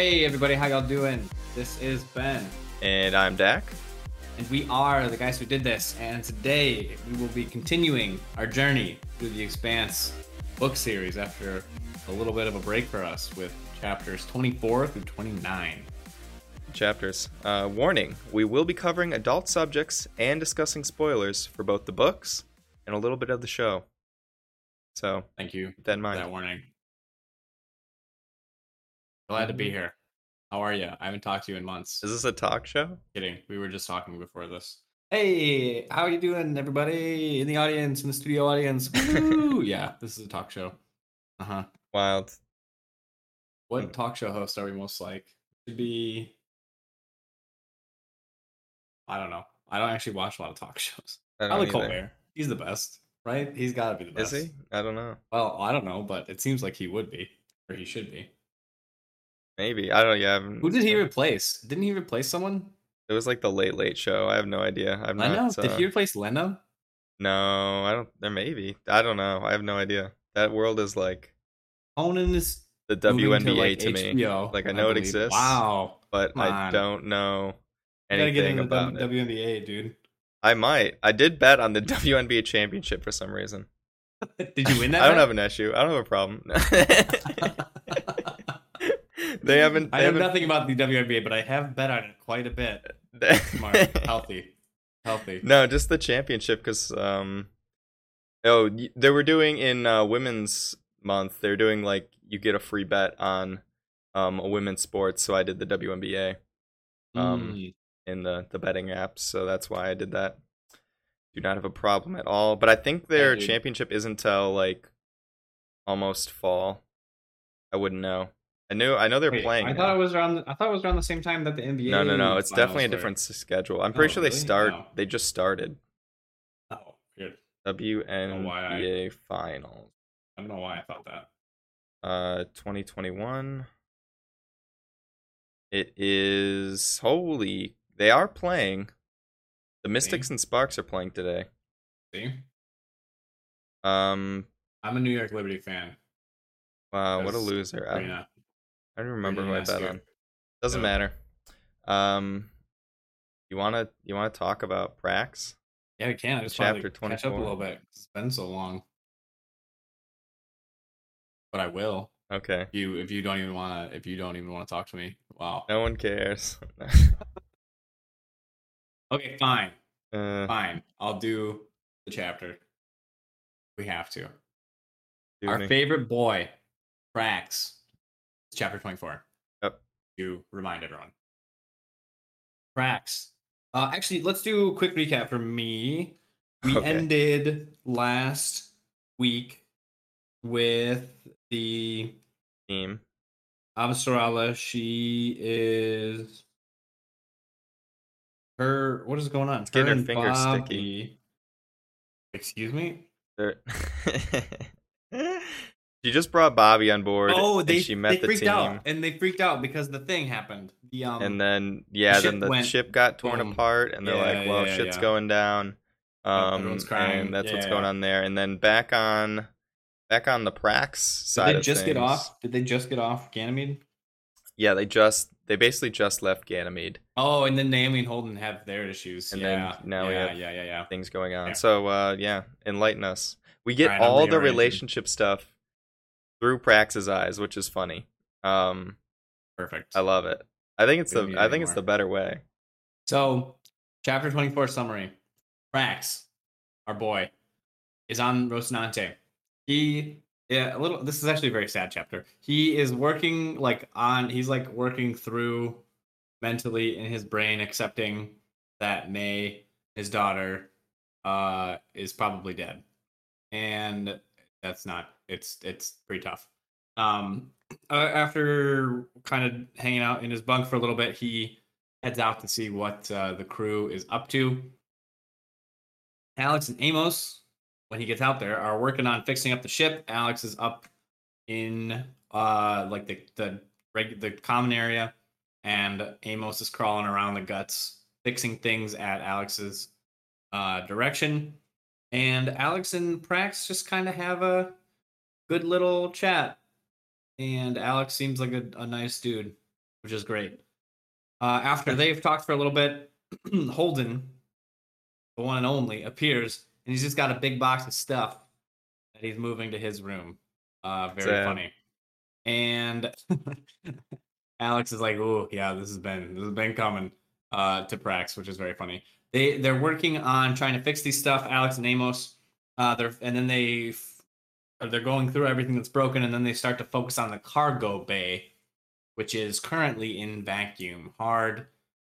Hey everybody, how y'all doing? This is Ben, And I'm Dak. and we are the guys who did this. And today we will be continuing our journey through the Expanse book series after a little bit of a break for us with chapters 24 through 29. Chapters. Uh, warning we will be covering adult subjects and discussing spoilers for both the books and a little bit of the show. So Thank you keep that in mind. that warning. Glad to be here. How are you? I haven't talked to you in months. Is this a talk show? Kidding. We were just talking before this. Hey, how are you doing, everybody in the audience, in the studio audience? Yeah, this is a talk show. Uh huh. Wild. What Hmm. talk show host are we most like? Should be. I don't know. I don't actually watch a lot of talk shows. Probably either. Colbert. He's the best, right? He's got to be the best. Is he? I don't know. Well, I don't know, but it seems like he would be, or he should be. Maybe. I don't yeah, I Who did he replace? Didn't he replace someone? It was like the late late show. I have no idea. I'm Leno? not Did uh, he replace Leno? No, I don't there may be. I don't know. I have no idea. That world is like Conan is the WNBA like, to, me. HBO, Like, I know it exists. Wow. But Come I on. don't know You gotta get anything the about w- it. WNBA, dude. I might. I did bet on the WNBA championship for some reason. Did you win that? I don't bet? have an issue. I don't have a problem. They haven't. They I know haven't. nothing about the WNBA, but I have bet on it quite a bit. Smart, healthy, healthy. no, just the championship because um, oh, they were doing in uh, women's month. They're doing like you get a free bet on um a women's sports. So I did the WNBA um, Mm. in the the betting apps. So that's why I did that. Do not have a problem at all. But I think their championship isn't till like almost fall. I wouldn't know. I knew. I know they're Wait, playing. I thought it was around. I thought it was around the same time that the NBA. No, no, no. It's definitely a different schedule. I'm pretty Oh, sure they really? start. Oh. They just started Oh, weird. WNBA why I- finals. I don't know why I thought that. Uh, 2021. It is holy. They are playing. The Mystics and Sparks are playing today. See, Um. I'm a New York Liberty fan. Wow. What a loser. I, I don't remember who I bet on. Doesn't So- matter. Um. You wanna you wanna talk about Prax? Yeah, we can. I just Chapter wanted to catch up a little bit. It's been so long. But I will. Okay. If you if you don't even wanna if you don't even want to talk to me. Wow. No one cares. Okay, fine. uh, Fine. I'll do the chapter. We have to. Our favorite boy, Prax. Chapter 24. Yep. To remind everyone. Prax. Uh, actually, let's do a quick recap for me. We Okay. ended last week with the team. Avasarala. She is her. What is going on? getting her fingers sticky. Excuse me. She just brought Bobby on board. Oh, and they she met they the freaked team, out, and they freaked out because the thing happened. The um, and then yeah, ship then the went ship got torn boom. apart, and they're Yeah, like, "Well, yeah, shit's yeah. going down." Um, everyone's crying. and that's what's going on there. And then back on, back on the Prax did side they of just get off? Did they just get off Ganymede? Yeah, they just they basically just left Ganymede. Oh, and then Naomi and Holden have their issues. And then yeah, now we yeah, have- yeah, yeah, yeah. Things going on. Yeah. So uh, yeah, enlighten us. We get Alright, I'm all the relationship stuff through Prax's eyes, which is funny. Um, Perfect. I love it. I think it's We the I think it's the better way. So, chapter 24 summary. Prax, our boy, is on Rocinante. He, yeah, a little, this is actually a very sad chapter. He is working like on, he's like working through mentally in his brain, accepting that May, his daughter, uh, is probably dead. And that's not, it's, it's pretty tough. Um, uh, after kind of hanging out in his bunk for a little bit, he heads out to see what uh, the crew is up to. Alex and Amos, when he gets out there, are working on fixing up the ship. Alex is up in uh like the the reg- the common area, and Amos is crawling around the guts, fixing things at Alex's uh, direction. And Alex and Prax just kind of have a good little chat. And Alex seems like a, a nice dude. which is great. Uh, after they've talked for a little bit, Holden, the one and only, appears and he's just got a big box of stuff that he's moving to his room. Uh, very Sad. funny. And Alex is like, "Oh yeah, this has been this has been coming." Uh, to Prax, which is very funny. They they're working on trying to fix these stuff. Alex and Amos. Uh, they're and then they they're going through everything that's broken, and then they start to focus on the cargo bay, which is currently in vacuum, hard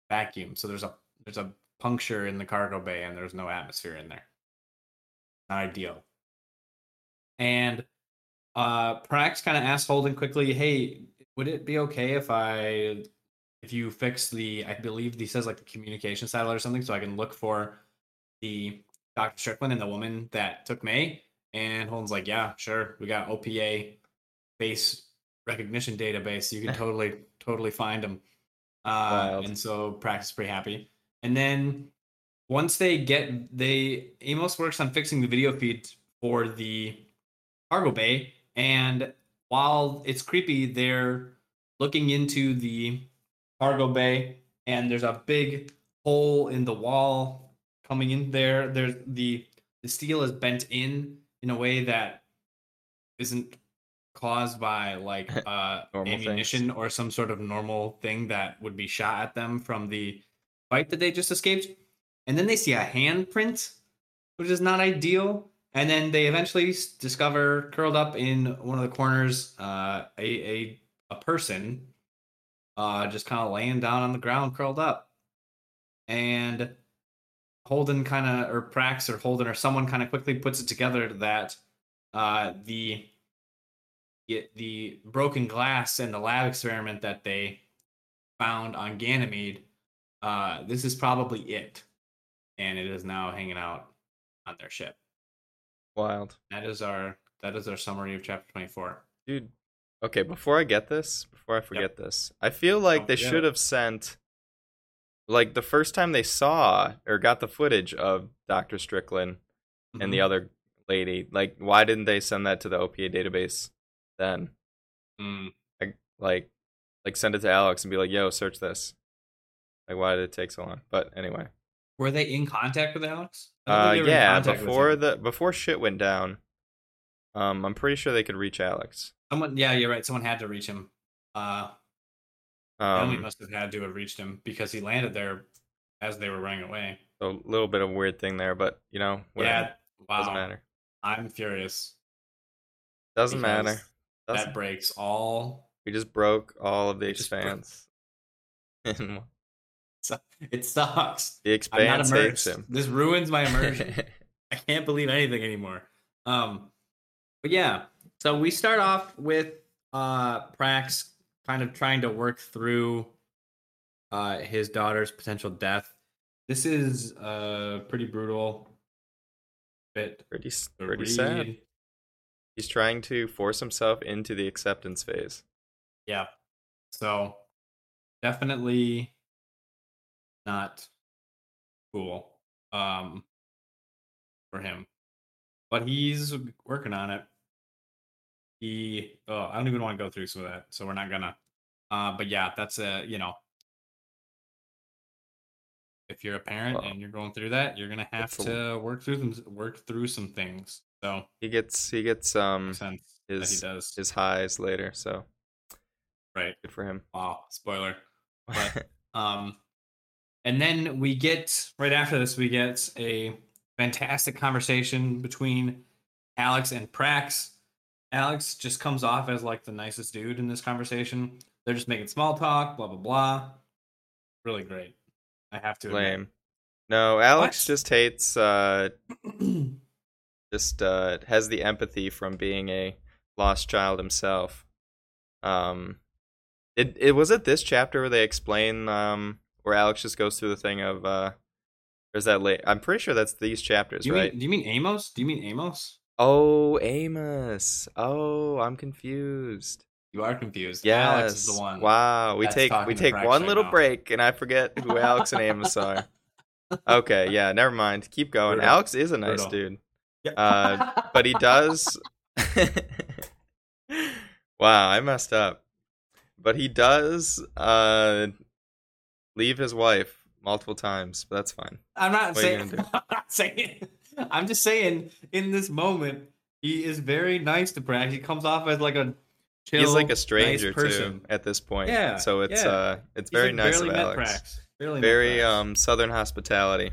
vacuum. So there's a there's a puncture in the cargo bay, and there's no atmosphere in there. Not ideal. And uh Prax kind of asked Holden quickly, "Hey, would it be okay if I if you fix the I believe he says like the communication satellite or something so I can look for the Dr. Strickland and the woman that took May?" And Holden's like, "Yeah, sure. We got OPA face recognition database. You can totally totally find them." Uh, and so Prax's pretty happy. And then once they get they Amos works on fixing the video feed for the cargo bay, and while it's creepy, they're looking into the cargo bay, and there's a big hole in the wall coming in there. There's the the steel is bent in in a way that isn't caused by like uh Normal things. ammunition or some sort of normal thing that would be shot at them from the fight that they just escaped. And then they see a handprint, which is not ideal. And then they eventually discover curled up in one of the corners uh, a, a a person uh, just kind of laying down on the ground, curled up. And Holden kind of, or Prax or Holden or someone kind of quickly puts it together that uh, the the- the broken glass and the lab experiment that they found on Ganymede, uh, this is probably it, and it is now hanging out on their ship. Wild. That is our that is our summary of chapter twenty four. Dude. Okay, before I get this, before I forget this, I feel like Don't they forget should have sent like the first time they saw or got the footage of Dr. Strickland and Mm-hmm. the other lady, like why didn't they send that to the OPA database then? Mm, Like like like send it to Alex and be like, "Yo, search this." Like why did it take so long? But anyway. Were they in contact with Alex? Uh think they were in yeah, before the before shit went down, um I'm pretty sure they could reach Alex. someone, yeah, you're right. Someone had to reach him. Uh, Naomi Um must have had to have reached him because he landed there as they were running away. a little bit of a weird thing there, but you know, whatever. Yeah, wow. Doesn't matter. I'm furious. Doesn't matter. Doesn't, That breaks all. we just broke all of the expanse. It sucks. the expanse hates him. This ruins my immersion. I can't believe anything anymore. Um, but yeah, so we start off with uh Prax kind of trying to work through uh his daughter's potential death. This is uh pretty brutal. Bit pretty pretty sad. He's trying to force himself into the acceptance phase. Yeah. So definitely not cool um for him. But he's working on it. He oh, I don't even want to go through some of that, so we're not gonna. Uh but yeah, that's a you know if you're a parent Well, and you're going through that, you're gonna have it's a- to work through them work through some things. So He gets he gets um makes sense that he his does. his highs later, so right. good for him. Wow, spoiler. But Um, and then we get right after this, we get a fantastic conversation between Alex and Prax. Alex just comes off as like the nicest dude in this conversation. They're just making small talk, blah blah blah. Really great. I have to Lame. No, Alex What? just hates uh just uh has the empathy from being a lost child himself. Um it it was it this chapter where they explain um where Alex just goes through the thing of uh or is that late? I'm pretty sure that's these chapters, do you right? mean do you mean Amos? Do you mean Amos? Oh, Amos. Oh, I'm confused. You are confused. Yes. Alex is the one. Wow. We take we take one little now. break and I forget who Alex and Amos are. Okay, yeah, never mind. Keep going. Brutal. Alex is a nice Brutal. dude. Yeah. Uh, but he does wow i messed up but he does uh leave his wife multiple times, but that's fine. I'm not What saying. I'm not saying. I'm just saying. In this moment, he is very nice to Prax. He comes off as like a chill, He's like a nice stranger person. too at this point. Yeah, So it's yeah. uh it's very like, nice of Alex. Prax. Barely met Very um southern hospitality.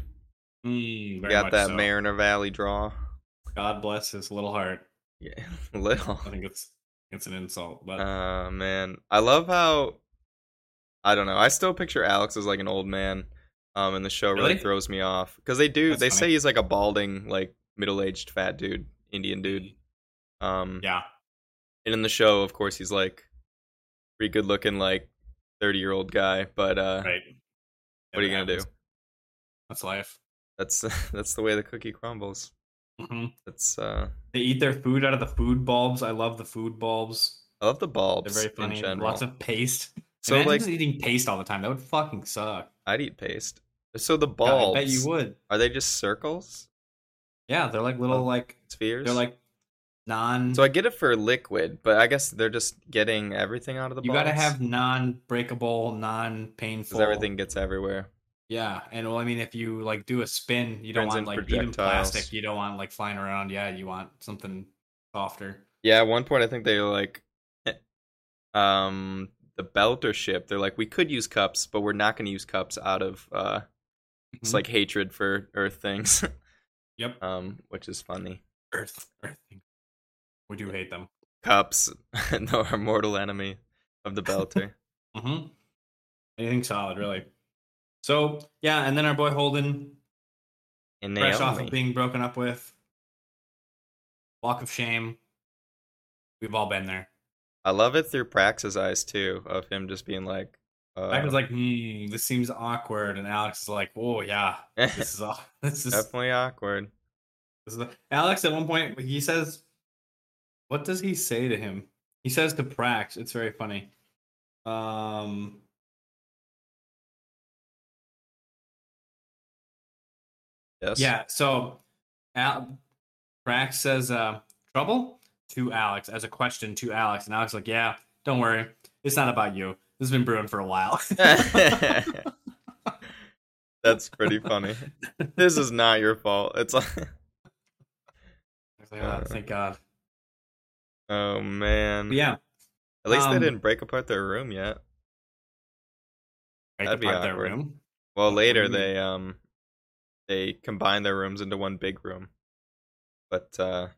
Mm, Got that so. Mariner Valley draw. God bless his little heart. Yeah, little. I think it's it's an insult, but Uh man, I love how I don't know. I still picture Alex as like an old man. Um, and the show really, Really? throws me off because they do. That's they funny. say he's like a balding, like middle-aged fat dude, Indian dude. Um, yeah, and in the show, of course, he's like pretty good-looking, like thirty-year-old guy. But uh, right. what are you gonna do? That's life. That's that's the way the cookie crumbles. hmm That's uh, They eat their food out of the food bulbs. I love the food bulbs. I love the bulbs. They're very funny. Lots of paste. so Imagine like, just eating paste all the time. That would fucking suck. I'd eat paste. So the bulbs, I bet you would. are they just circles, Yeah, they're like little Oh, like spheres? they're like non. So I get it for liquid, but I guess they're just getting everything out of the ball. you balls. gotta have non-breakable, non-painful. because everything gets everywhere. Yeah, and well, I mean, if you like do a spin, you don't Turns want like even plastic. You don't want like flying around. Yeah, you want something softer. Yeah, at one point I think they were like, um, the Belter ship. They're like, we could use cups, but we're not going to use cups out of uh, it's Mhm. like hatred for Earth things. Yep. um, which is funny. Earth, Earth. thing. We do hate them. Cups, no, our mortal enemy of the Belter. Mm-hmm. Anything solid, really. So yeah, and then our boy Holden, and fresh off of being broken up with, walk of shame. We've all been there. I love it through Prax's eyes too, of him just being like, uh, I was like, hmm, this seems awkward, and Alex is like, oh yeah, this is. This is definitely awkward. This is Alex at one point he says, "What does he say to him?" He says to Prax. It's very funny. Um. Yes. Yeah. So, Al- Prax says, uh, "Trouble?" To Alex as a question to Alex, and Alex like, "Yeah, don't worry, it's not about you. This has been brewing for a while." That's pretty funny. This is not your fault. It's like, like, "Oh, thank God. oh man. But yeah. At least um, they didn't break apart their room yet. Break That'd be apart their room. Well, later they um they combined their rooms into one big room. But uh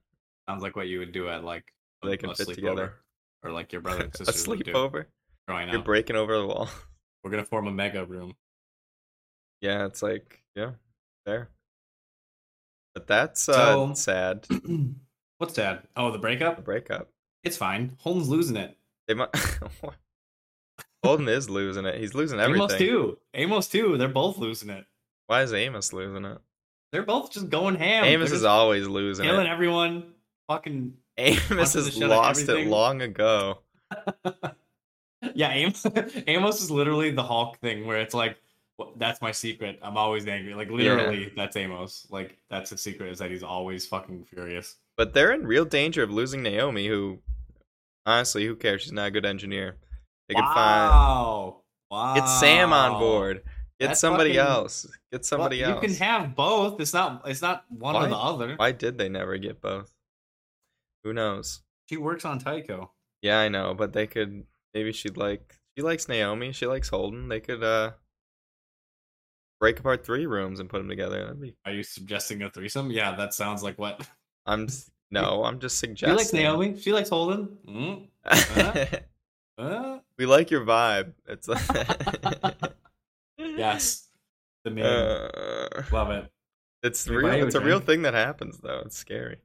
Sounds like what you would do at like they can a fit sleepover, together. or like your brother and sister do sleepover. growing You're up. breaking over the wall. We're gonna form a mega room. yeah, it's like yeah, there. But that's uh So- sad. What's that? Oh, the breakup. The breakup. breakup. It's fine. Holden's losing it. They might Holden is losing it. He's losing everything. Amos too. Amos too. They're both losing it. Why is Amos losing it? They're both just going ham. Amos is always losing killing it. everyone. Fucking Amos has shit out of lost it long ago. yeah. Amos. Amos is literally the Hulk thing where it's like, "Well, that's my secret. I'm always angry. Like literally, that's Amos. Like that's his secret is that he's always fucking furious. But they're in real danger of losing Naomi, who honestly, who cares? She's not a good engineer. They could find wow. Wow. get Sam on board. Get That's somebody fucking- else. Get somebody Well, else. You can have both. It's not. It's not one Why? or the other. Why did they never get both? Who knows? She works on Tycho. Yeah, I know, but they could maybe she'd like she likes Naomi, she likes Holden. They could uh break apart three rooms and put them together. Be Are you suggesting a threesome? Yeah, that sounds like what. I'm no, I'm just suggesting. She likes Naomi. She likes Holden. Mm. Huh? Uh, we like your vibe. It's like yes. The meme. Uh, Love it. it's real. a It's a real thing that happens though. It's scary.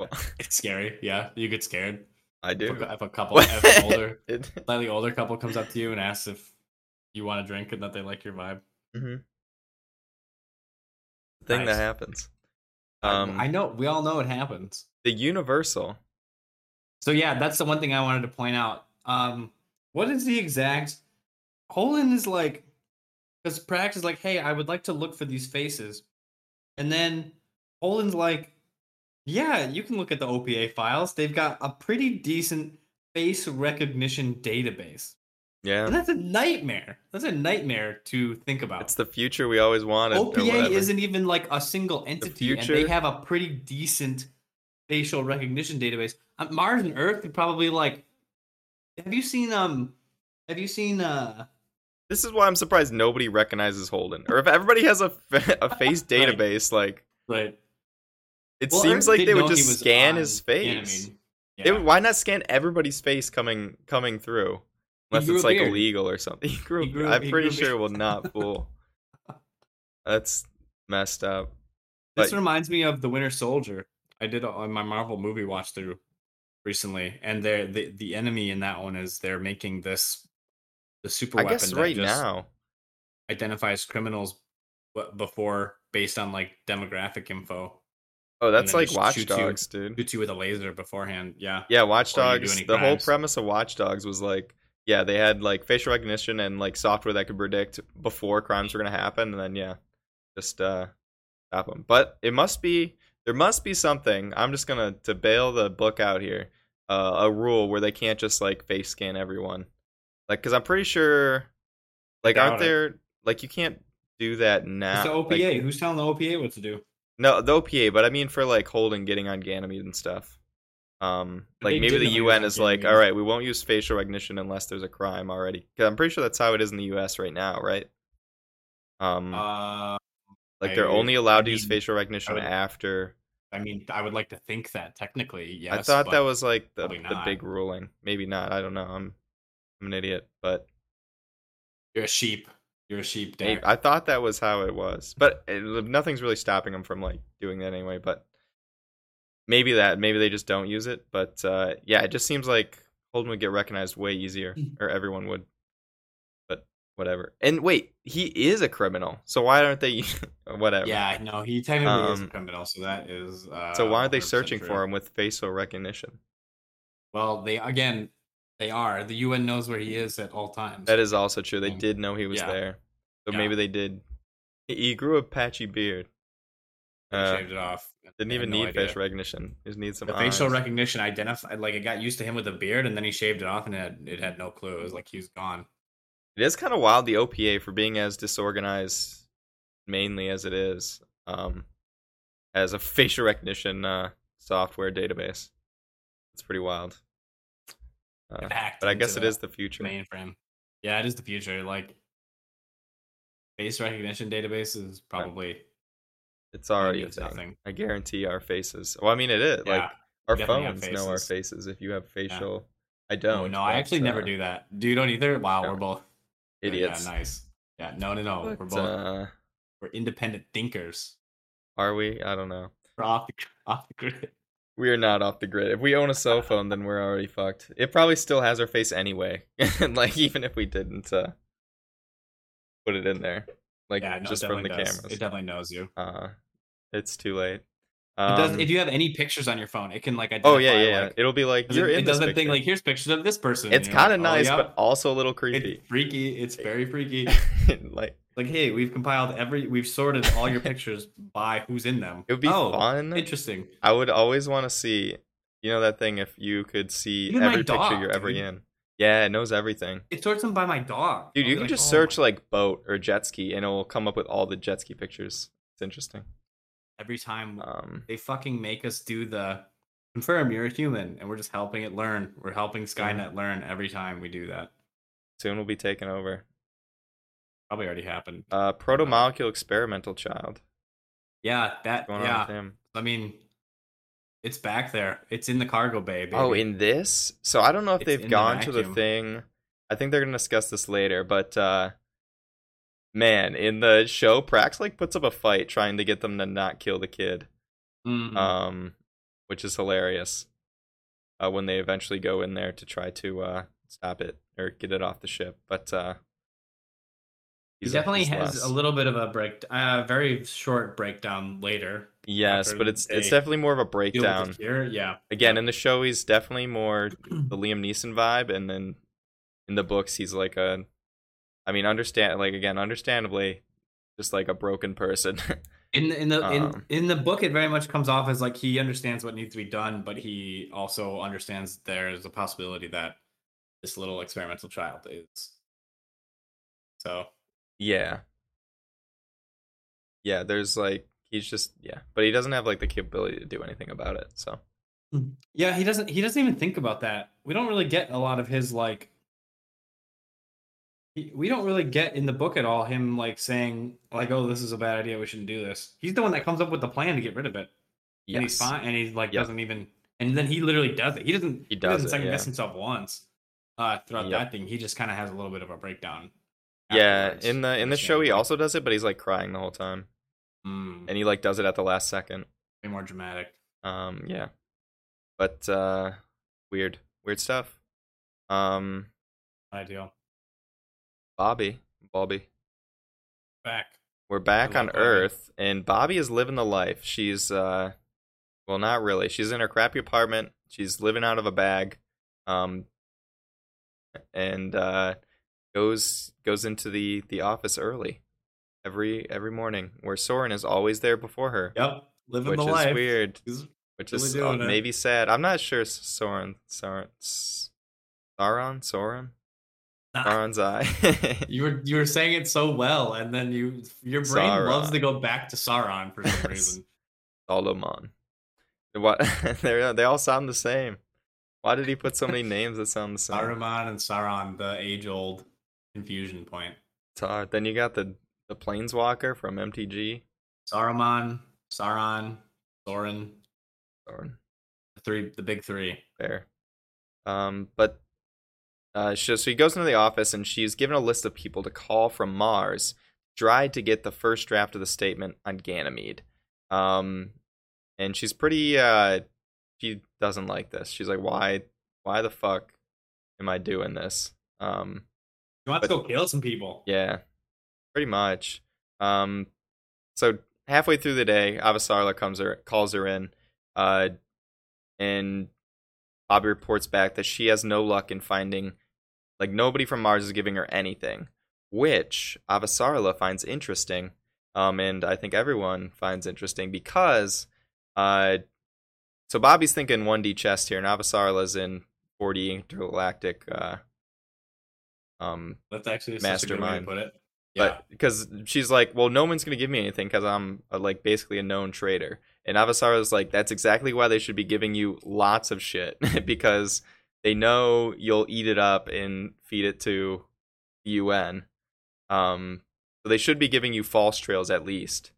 It's scary. Yeah, you get scared. I If do. a, if a couple, if an older, slightly older couple comes up to you and asks if you want a drink and that they like your vibe. Mhm. thing Nice. that happens. I- Um, I know. We all know it happens. the Universal. So yeah, that's the one thing I wanted to point out. Um, what is the exact? Holden is like, because Prax is like, hey, I would like to look for these faces, and then Holden's like, yeah, you can look at the OPA files. They've got a pretty decent face recognition database. Yeah. And that's a nightmare. That's a nightmare to think about. It's the future we always wanted. OPA isn't even like a single entity, and they have a pretty decent facial recognition database. Uh, Mars and Earth could probably like. Have you seen um? Have you seen uh? This is why I'm surprised nobody recognizes Holden. Or if everybody has a, fa- a face Right. database, like Right. It Well, seems like they would just scan his face. They Yeah. would- why not scan everybody's face coming coming through? Unless it's like beard. illegal or something. He grew, He grew- I'm he pretty grew sure it will not fool. That's messed up. This But- reminds me of the Winter Soldier. I did on my Marvel movie watch through recently, and the the enemy in that one is they're making this the super I weapon that right just now. identifies criminals before based on like demographic info. Oh, that's like Watch shoots you. Dogs, dude. Shoots you with a laser beforehand. Yeah. Yeah, Watch before you do Dogs. The whole premise of Watch Dogs was like, yeah, they had like facial recognition and like software that could predict before crimes were gonna happen, and then yeah, just uh stop them. But it must be there must be something. I'm just gonna to bail the book out here. Uh, a rule where they can't just like face scan everyone, like because I'm pretty sure, like Doubt aren't it. there like you can't do that now? It's the like- OPA. Who's telling the OPA what to do? No, the OPA, but I mean for like Holden getting on Ganymede and stuff. Um, like maybe the know he was UN is like, all right, we won't use facial recognition unless there's a crime already. Because I'm pretty sure that's how it is in the US right now, right? Um, Uh, like they're I- only allowed I to use facial recognition would- after. I mean, I would like to think that technically, yes. I thought that was like the, the big ruling. Maybe not. I don't know. I'm I'm an idiot, but you're a sheep. You're a sheep, maybe- Derek. I thought that was how it was. But it, nothing's really stopping them from like doing that anyway. But maybe that maybe they just don't use it but uh yeah it just seems like holden would get recognized way easier or everyone would but whatever and wait he is a criminal so why aren't they whatever Yeah, no, he technically is a Um, criminal, so that is. Uh, so why aren't they searching true. for him with facial recognition Well, they again, they are. The UN knows where he is at all times. that is also true they did know he was Yeah. there so Yeah. maybe they did he- grew a patchy beard uh, shaved it off. didn't even no need idea. facial recognition just need some The facial eyes. recognition identified, like it got used to him with a beard, and then he shaved it off, and it had, it had no clue. It was like he was gone. It is kind of wild the OPA for being as disorganized, mainly as it is, um, as a facial recognition uh, software database. It's pretty wild. Uh, but I guess it is the future. mainframe. Yeah, it is the future. Like face recognition databases probably It's already a thing. nothing. I guarantee our faces. Well, I mean, it is. Yeah, like our phones know our faces. if you have facial. I Oh, don't. no, I but, actually never uh, do that. You don't either. Wow, no. we're both Idiots. Yeah, nice. Yeah, no, no, no. we're both uh, we're independent thinkers. are we? I don't know. We're off the off the grid. We are not off the grid. If we own a cell phone, then we're already fucked. It probably still has our face anyway. like even if we didn't uh put it in there. Like yeah, no, just from the does. cameras. It definitely knows you. uh it's too late. It does. Um, If you have any pictures on your phone, it can like identify. oh yeah, yeah, yeah. Like, It'll be like you're it, in it doesn't think like here's pictures of this person. it's kind of like, oh, nice, yeah. but also a little creepy. It's freaky. It's very freaky. like like, hey, we've compiled every, we've sorted all your pictures by who's in them. it would be oh, fun. Interesting. I would always want to see, you know, that thing if you could see Even every picture dog, you're ever dude. in. Yeah, it knows everything. It sorts them by my dog. Dude, I'll you can like, just oh search my- like boat or jet ski and it will come up with all the jet ski pictures. It's interesting. every time Um, they fucking make us do the confirm you're a human, and we're just helping it learn. We're helping Skynet learn every time we do that. soon we'll be taken over. Probably already happened. Uh, proto molecule experimental child. Yeah, that. What's going on Yeah, with him? I mean, it's back there. It's in the cargo bay. Baby. Oh, in this? So I don't know if It's they've in the gone to the thing. I think they're gonna discuss this later, but uh man, in the show, Prax like puts up a fight trying to get them to not kill the kid. Mhm. Um which is hilarious. Uh when they eventually go in there to try to uh stop it or get it off the ship. But uh he definitely has a little bit of a break, a very short breakdown later. Yes, but it's it's definitely more of a breakdown. Here, yeah. Again, in the show, he's definitely more the Liam Neeson vibe, and then in the books, he's like a, I mean, understand like again, understandably, just like a broken person. In the in the in, Um, in the book, it very much comes off as like he understands what needs to be done, but he also understands there's a possibility that this little experimental child is. So Yeah. Yeah, there's like he's just yeah, but he doesn't have like the capability to do anything about it. So yeah, he doesn't he doesn't even think about that. We don't really get a lot of his like we don't really get in the book at all him like saying like oh this is a bad idea we shouldn't do this. He's the one that comes up with the plan to get rid of it. yes. And he's fine and he like Yep. doesn't even and then he literally does it. He doesn't He doesn't does it, second guess yeah. himself once uh throughout Yep. that thing. He just kind of has a little bit of a breakdown. Yeah, in the in the show he also does it, but he's like crying the whole time. Mm, And he like does it at the last second. way more dramatic. Um yeah. But uh weird. Weird stuff. Um Ideal. Bobby. Bobby. Back. We're back on Bobby. Earth, and Bobby is living the life. She's, uh, well, not really. She's in her crappy apartment. She's living out of a bag, um, and uh, goes goes into the the office early every every morning, where Soren is always there before her, Yep. Living which the is life. weird. He's- Which really is uh, maybe sad. I'm not sure. Soren, Soren, Sauron, Soren, Nah. Sauron's eye. You were you were saying it so well, and then you your brain loves to go back to Sauron for some reason. Solomon. What? They they all sound the same. Why did he put so many names that sound the same? Saruman and Sauron, the age old confusion point. Tar. Then you got the the Planeswalker from MTG. Saruman, Sauron, Thorin, Soren. the three, the big three. Fair. Um, but uh, so, so he goes into the office and she's given a list of people to call from Mars, tried to get the first draft of the statement on Ganymede. Um, and she's pretty. Uh, she doesn't like this. She's like, why? Why the fuck am I doing this? Um, He wants to go kill some people. Yeah, pretty much. Um, so halfway through the day, Avasarla comes her calls her in, uh, and Bobby reports back that she has no luck in finding, like nobody from Mars is giving her anything, which Avasarla finds interesting. Um, and I think everyone finds interesting because, uh, so Bobby's thinking 1D chess here, and Avasarla's in 4D intergalactic, uh, um, That's actually such a way to Mastermind. put it. Yeah. but because she's like, well, no one's gonna give me anything because I'm uh like basically a known traitor. And Avasar's like, that's exactly why they should be giving you lots of shit because they know you'll eat it up and feed it to the UN. Um, so they should be giving you false trails at least.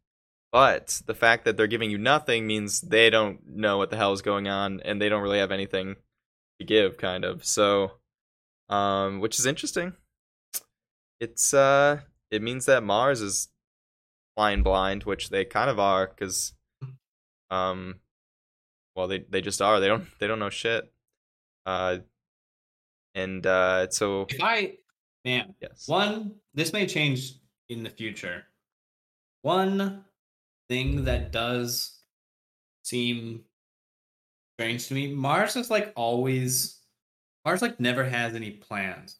But the fact that they're giving you nothing means they don't know what the hell is going on and they don't really have anything to give, kind of. So, um, which is interesting. It's uh, it means that Mars is flying blind, which they kind of are, because, um, well, they they just are. They don't they don't know shit. Uh, and uh, so if I, man, yes, One, this may change in the future. One thing that does seem strange to me, Mars is like always Mars like never has any plans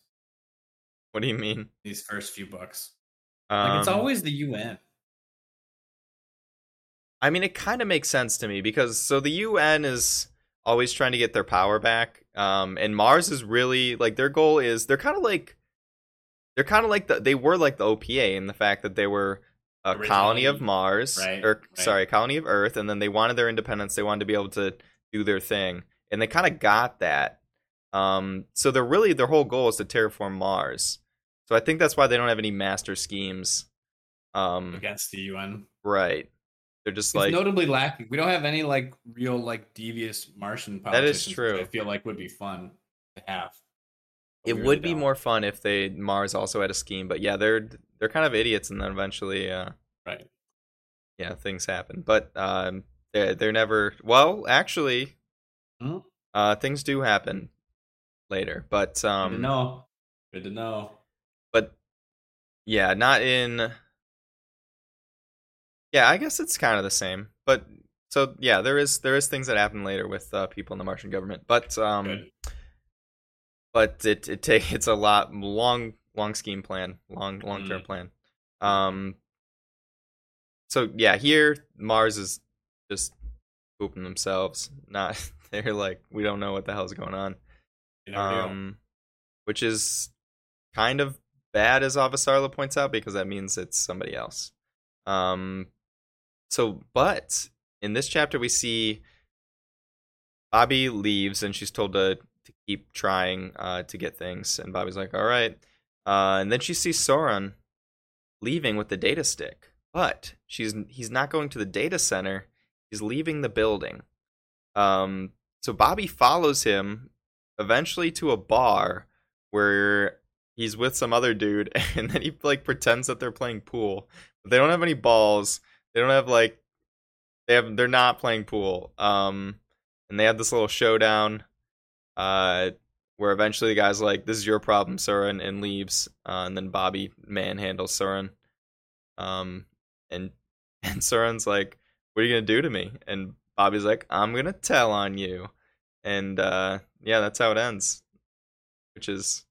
what do you mean? these first few books. Um, Like it's always the UN. I mean, it kind of makes sense to me because so the UN is always trying to get their power back, um, and Mars is really like their goal is they're kind of like they're kind of like the they were like the OPA in the fact that they were a colony of Mars right, or right. sorry, a colony of Earth, and then they wanted their independence. They wanted to be able to do their thing, and they kind of got that. Um, so they're really their whole goal is to terraform Mars. So I think that's why they don't have any master schemes. Um, against the UN. right. They're just It's like notably lacking. We don't have any like real like devious Martian That is politicians. true. I feel like would be fun to have. But it we would really be don't. more fun if they Mars also had a scheme, but yeah, they're they're kind of idiots, and then eventually, uh, right. yeah, things happen. But um, they're they're never well. Actually, Hmm? uh, things do happen later, but um, Good to know. Good to know. but yeah, not in. Yeah, I guess it's kind of the same, but so yeah, there is there is things that happen later with uh, people in the Martian government, but um, Good. but it it take it's a lot long long scheme plan long long term Mm. plan um so yeah here mars is just pooping themselves not they're like we don't know what the hell's going on You never do. Um which is kind of bad, as Avasarla points out, because that means it's somebody else. Um, so, but in this chapter, we see Bobby leaves and she's told to, to keep trying uh, to get things. And Bobby's like, all right. Uh, and then she sees Soren leaving with the data stick, but she's he's not going to the data center. He's leaving the building. Um, so Bobby follows him eventually to a bar where he's with some other dude, and then he like pretends that they're playing pool. But they don't have any balls. They don't have like they have they're not playing pool. Um, and they have this little showdown. Uh, where eventually the guy's like, "This is your problem, Soren," and leaves. Uh, and then Bobby manhandles Soren. Um, and and Soren's like, "What are you gonna do to me?" And Bobby's like, "I'm gonna tell on you." And uh, yeah, that's how it ends. Which is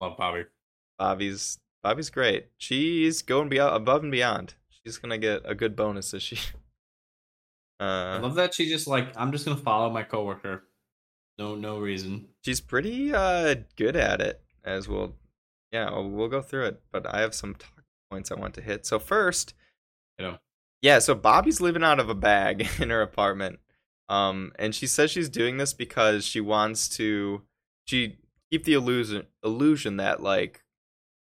Love Bobby. Bobby's Bobby's great. She's going beyond above and beyond. She's gonna get a good bonus this year. I Uh, love that she just like I'm just gonna follow my coworker. No, no reason. she's pretty uh good at it as we'll yeah we'll, we'll go through it but i have some talking points i want to hit so first You know. yeah so bobby's living out of a bag in her apartment um and she says she's doing this because she wants to she keep the illusion illusion that like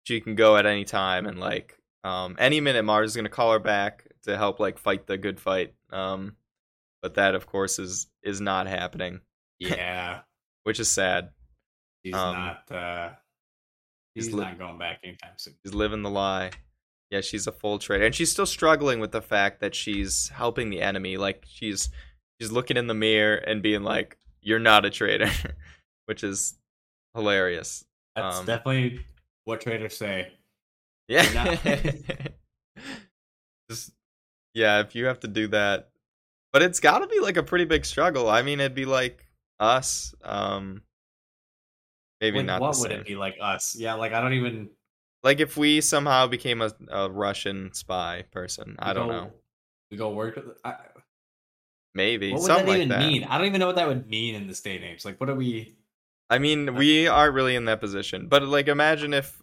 she can go at any time and like um any minute mars is going to call her back to help like fight the good fight um but that of course is is not happening Yeah, which is sad he's Um, not. uh he's He's li- not going back anytime soon. She's living the lie. Yeah, she's a full traitor, and she's still struggling with the fact that she's helping the enemy. Like she's she's looking in the mirror and being like, "You're not a traitor," which is hilarious. That's Um, definitely what traders say. Yeah. Just yeah, if you have to do that, but it's got to be like a pretty big struggle. I mean, it'd be like us. Um, maybe Like, not. what would it be like us? Yeah, like I don't even. Like if we somehow became a, a Russian spy person. I don't go- know. We go work. with- I, Maybe what would that like even that. mean? I don't even know what that would mean in this day and age. Like, what are we? I mean, we aren't really in that position, but like, imagine if,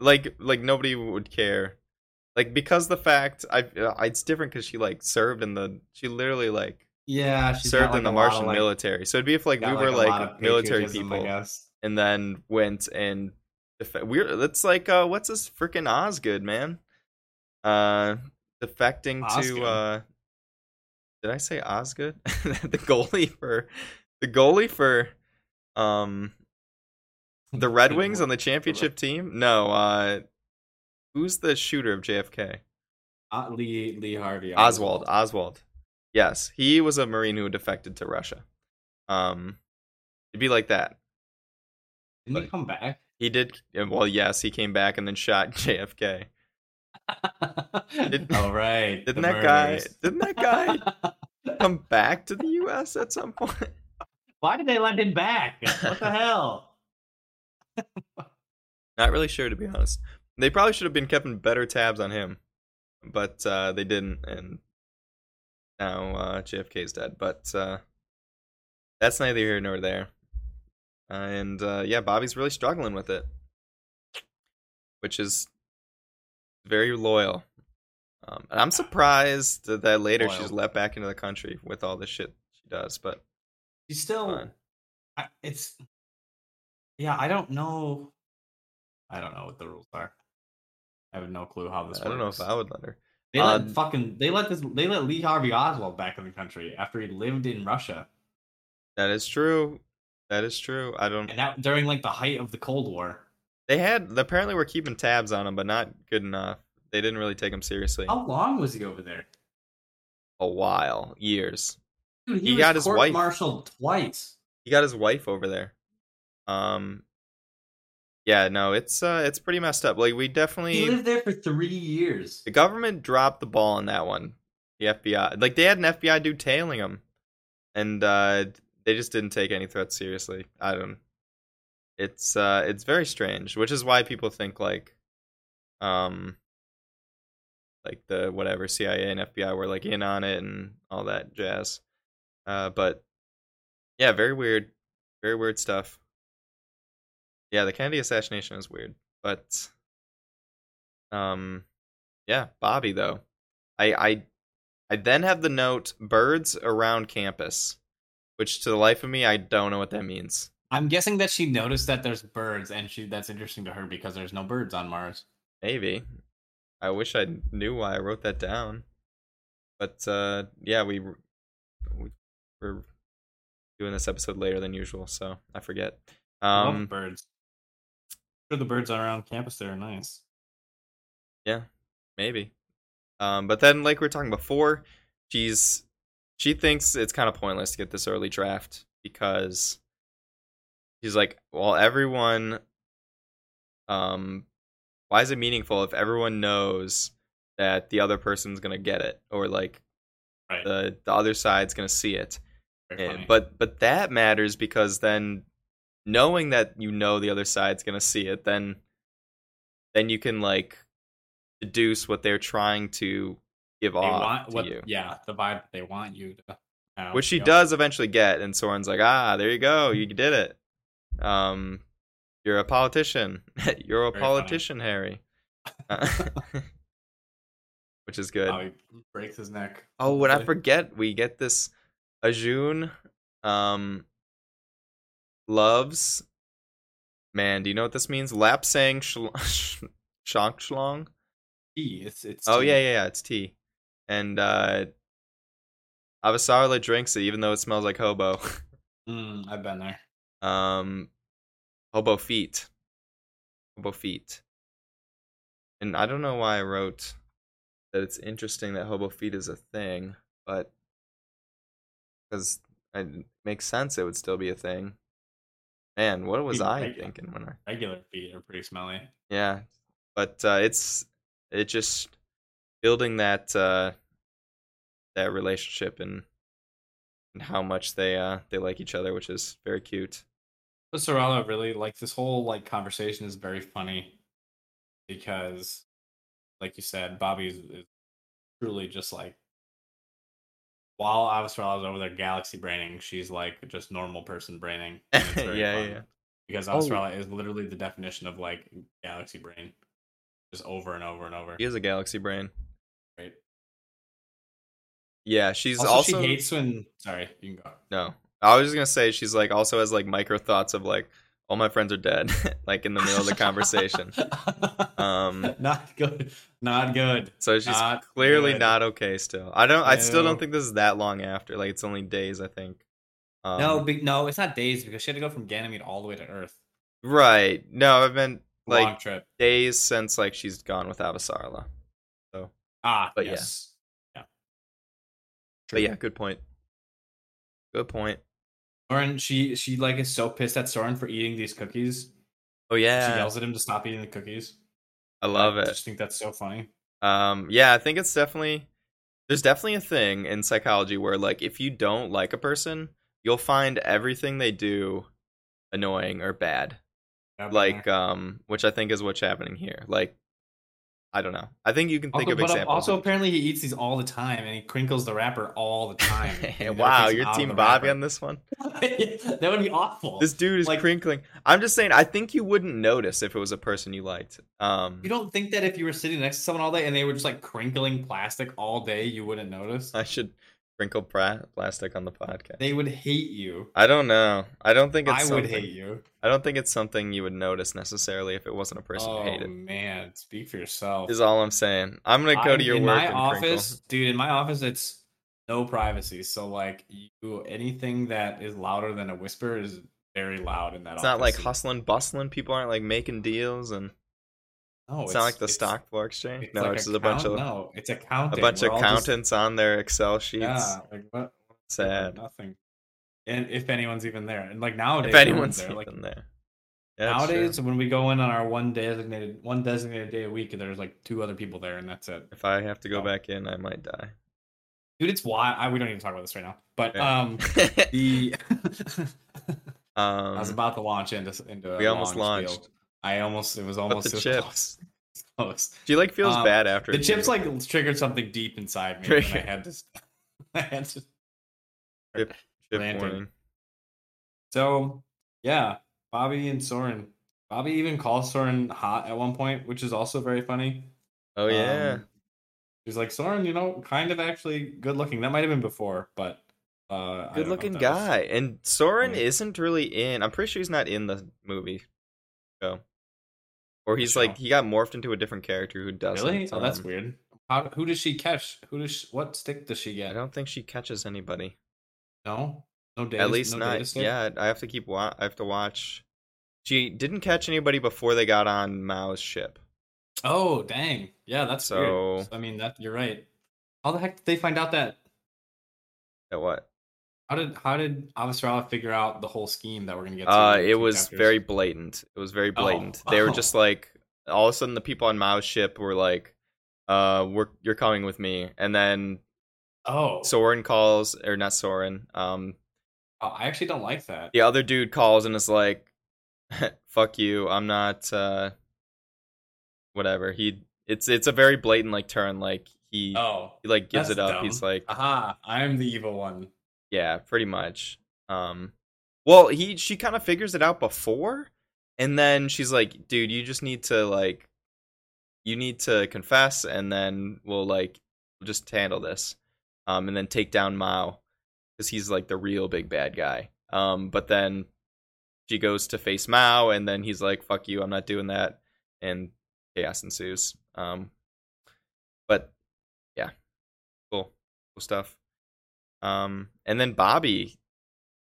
like, like nobody would care, like because the fact I, uh, it's different because she like served in the, she literally like Yeah, got, served like, in the lot of, Martian like- military. So it'd be if like we were lot like military people guess. and then went and def- we're that's like uh what's this freaking Osgood man, uh, defecting Osgood? to uh, did I say Osgood? the goalie for the goalie for um the Red Wings on the championship team? No, uh who's the shooter of JFK? Uh, Lee Lee Harvey Oswald. Oswald. Yes, he was a Marine who defected to Russia. Um it'd be like that. Didn't he come back? He did well, yes, he came back and then shot JFK. Did- oh right. Didn't that guy didn't that guy come back to the US at some point? Why did they let him back? What the hell? Not really sure to be honest. They probably should have been keeping better tabs on him, but uh, they didn't, and now uh, JFK's dead. But uh, that's neither here nor there. Uh, and uh, yeah, Bobby's really struggling with it, which is very loyal. Um, and I'm surprised that, later she's let back into the country with all the shit she does. But she's still. I, it's. Yeah, I don't know. I don't know what the rules are. I have no clue how this I don't know works. if I would let her. They let Uh, fucking they let this they let Lee Harvey Oswald back in the country after he lived in Russia, That is true. That is true. I don't. and that during like the height of the Cold War. They had apparently were keeping tabs on him, but not good enough. They didn't really take him seriously. How long was he over there? A while, years. Dude, He was got his wife. court-martialed twice. He got his wife over there. Um. Yeah, no, it's uh, it's pretty messed up. Like we definitely He lived there for three years. the government dropped the ball on that one. The FBI, like they had an FBI dude tailing him, and uh, they just didn't take any threats seriously. I don't. It's uh, it's very strange, which is why people think like, um, like the whatever CIA and FBI were like in on it and all that jazz. Uh, but yeah, very weird, very weird stuff. Yeah, the Kennedy assassination is weird, but um, yeah, Bobbie though. I I I then have the note birds around campus, which to the life of me I don't know what that means. I'm guessing that she noticed that there's birds, and she that's interesting to her because there's no birds on Mars. Maybe. I wish I knew why I wrote that down. But uh, yeah, we, we we're doing this episode later than usual, so I forget. I love Um, birds. Sure, the birds around campus there are nice. yeah, maybe. Um, but then, like we were talking before, she's she thinks it's kind of pointless to get this early draft because she's like, well, everyone. Um, why is it meaningful if everyone knows that the other person's gonna get it, or like Right. the the other side's gonna see it? Eh, but but that matters because then knowing that you know the other side's gonna see it, then then you can like deduce what they're trying to give they off want to what? you. Yeah, the vibe they want you to. have. Which she does eventually get, and Soren's like, ah, there you go, you did it. Um, you're a politician. you're a Very funny. politician, Harry. Uh, Which is good. How he breaks his neck. Oh, and I forget we get this Arjun um loves man, do you know what this means? Lapsang shl- shonk shlong? Tea. It's it's. Oh tea. yeah, yeah, yeah, it's tea. And uh Avasarala drinks it even though it smells like hobo. Mm, I've been there. Um hobo feet. Hobo feet. And I don't know why I wrote that it's interesting that hobo feet is a thing, but because it makes sense it would still be a thing. Man, what was I right? thinking when I Regular feet are pretty smelly. Yeah. But uh it's it just building that uh that relationship and and how much they uh they like each other, which is very cute. But Sorella really like this whole like conversation is very funny because, like you said, Bobbie is, is truly just like while Avasarala's over there galaxy braining, she's like just normal person braining. and it's very Yeah, fun yeah. Because Oh. Is literally the definition of like galaxy brain, just over and over and over. He has a galaxy brain. Right. Yeah, she's Also, also, she hates when. Sorry, you can go. no. I was just gonna say she's like also has like micro thoughts of like all my friends are dead, like in the middle of the conversation. Um, not good. Not good. So she's Not clearly good. not okay still. I don't. I still don't think this is that long after. Like it's only days. I think. Um, no, big, no, it's not days because she had to go from Ganymede all the way to Earth. Right. No, I've been Long like trip. days since like she's gone with Avasarala. So Ah, but yes, yeah. yes. But yeah, good point. Good point. Soren, she she like is so pissed at Soren for eating these cookies. Oh yeah. She yells at him to stop eating the cookies. I love I it. I just think that's so funny. Um, yeah, I think it's definitely there's definitely a thing in psychology where like if you don't like a person, you'll find everything they do annoying or bad. Yeah, Like um, which I think is what's happening here. Like, I don't know. I think you can think also, of but examples. also apparently he eats these all the time and he crinkles the wrapper all the time. and he never wow, you're team Bobbie wrapper. on this one. that would be awful. This dude is Like- crinkling. I'm just saying. I think you wouldn't notice if it was a person you liked. Um, you don't think that if you were sitting next to someone all day and they were just like crinkling plastic all day, you wouldn't notice? I should crinkle pra- plastic on the podcast. They would hate you. I don't know. I don't think it's. I would something- hate you. I don't think it's something you would notice necessarily if it wasn't a person oh hated. man, speak for yourself. Is all I'm saying. I'm gonna go I- to your in work my and office, crinkle. dude. In my office, it's no privacy. So like, you anything that is louder than a whisper is very loud in that. It's office. not like hustling, bustling. People aren't like making deals, and No, it's, not like the stock floor exchange. It's No, like it's just a bunch of no, it's a bunch We're of all just- accountants on their Excel sheets. Yeah, like what? Sad. Nothing. And if anyone's even there, and like nowadays, If anyone's there. Like even there. Yeah, true. nowadays, when we go in on our one designated one designated day a week, there's like two other people there, and that's it. if I have to go Oh. back in, I might die. Dude, it's why I, we don't even talk about this right now. But Yeah. um, the um, I was about to launch into into. a we almost launched. spiel. I almost it was almost the it was chips. Close. close. She like feels Um, bad after The chips like triggered something deep inside me, and I had to. I had to. Chip warning. So yeah, Bobbie and Soren Bobbie even calls Soren hot at one point, which is also very funny. Oh yeah. Um, he's like Soren, you know, kind of actually good looking. That might have been before, but uh, I don't know Good looking that was- guy. And Soren funny. isn't really in. I'm pretty sure he's not in the movie. So. Or he's like he got morphed into a different character who doesn't. Really? Oh, that's um, weird. How, who does she catch? Who does she, what stick does she get? I don't think she catches anybody. No, no data. At least no not. Yeah, I have to keep. Wa- I have to watch. She didn't catch anybody before they got on Mao's ship. Oh, dang. Yeah, that's So- weird. I mean, that you're right. How the heck did they find out that? At what? How did how did Avasarala figure out the whole scheme that we're gonna get? To Uh, it was chapters? very blatant. It was very Oh, blatant. They were oh. just like, all of a sudden, the people on Mao's ship were like, "Uh, we're you're coming with me," and then Oh, Soren calls, or not Soren. Um, Oh, I actually don't like that. the other dude calls and is like, "Fuck you, I'm not." uh Whatever. He. It's it's a very blatant like turn. Like he, Oh, he like gives it up. dumb. He's like, aha! I'm the evil one. Yeah, pretty much. Um well, he she kind of figures it out before and then she's like, "Dude, you just need to like you need to confess and then we'll like we'll just handle this." Um and then take down Mao cuz he's like the real big bad guy. Um but then she goes to face Mao and then he's like, "Fuck you, I'm not doing that." And chaos ensues. Um but yeah. Cool. Cool stuff. Um, and then Bobby,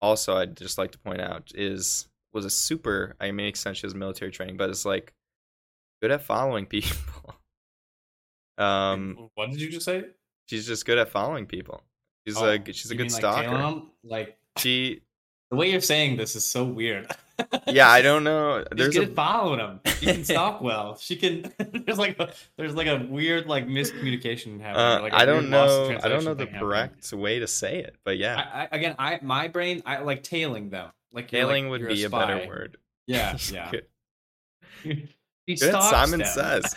also, I'd just like to point out, is was a super. I mean, sense she has military training, but it's like good at following people. um, what did you just say? she's just good at following people. She's Oh, a she's a good mean, stalker. 'em? Like she, the way you're saying this is so weird. yeah, I don't know. She's There's good a at following him. She can stalk well. She can. there's like a, there's like a weird like miscommunication happening. uh, like a I don't know. I don't know the thing happening. correct way to say it, but yeah, I, I, again, I my brain, I like tailing them. Like you're, like, tailing would be a, spy. better word. Yeah, yeah. Good, Simon them. says.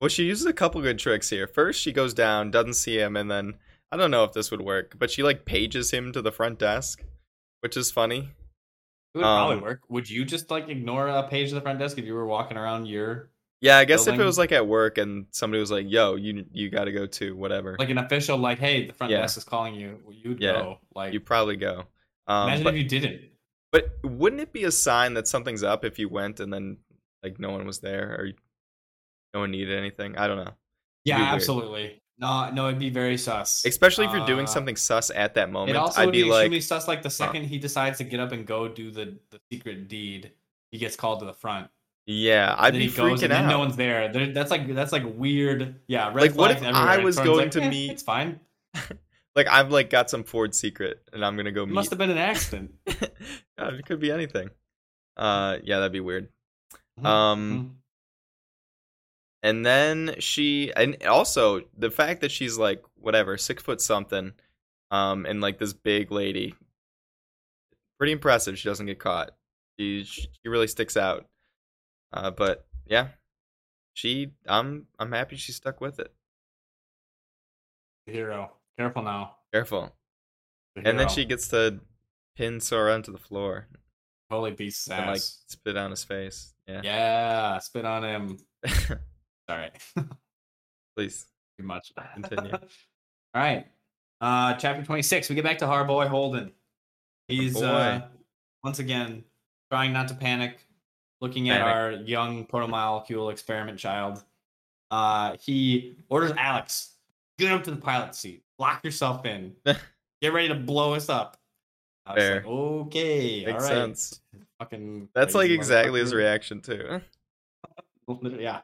Well, she uses a couple good tricks here. First, she goes down, doesn't see him, and then I don't know if this would work, but she like pages him to the front desk, which is funny. It would probably Um, work. Would you just like ignore a page of the front desk if you were walking around your Yeah, I guess if it was like at work and somebody was like, "Yo, you you got to go to whatever, like an official like, hey, the front Yeah. desk is calling you. You'd Yeah. go. Like, you probably go. Um, imagine but, if you didn't. but wouldn't it be a sign that something's up if you went and then like no one was there or no one needed anything? I don't know. Yeah, absolutely. No, no, it'd be very sus. Especially if you're doing Uh, something sus at that moment. It also I'd would be be like, extremely sus. Like the second he decides to get up and go do the the secret deed, he gets called to the front. yeah, I'd be he goes freaking and then out. no one's there. There- That's like that's like weird. Yeah, red Like, what if everywhere. I was going like, to "Eh, meet- It's fine. like I've like got some Ford secret and I'm gonna go It meet. must have been an accident. God, it could be anything. Uh, yeah, that'd be weird. Mhm, Um, mhm. And then she, and also the fact that she's like whatever six foot something, um, and like this big lady, pretty impressive. She doesn't get caught. She she really sticks out. Uh, but yeah, she, I'm I'm happy she stuck with it. hero. Careful now. Careful. The And then she gets to pin Soren to the floor totally beats his and like ass. spit on his face. Yeah. yeah, spit on him. All right. Please. Too much. Continue. All right. Uh chapter 26. We get back to our boy Holden. He's uh once again trying not to panic, looking at our young protomolecule experiment child. Uh he orders Alex, get up to the pilot seat, lock yourself in, get ready to blow us up. I was Fair. like, okay, Makes all right. sense. Fucking That's like exactly his reaction too. Yeah.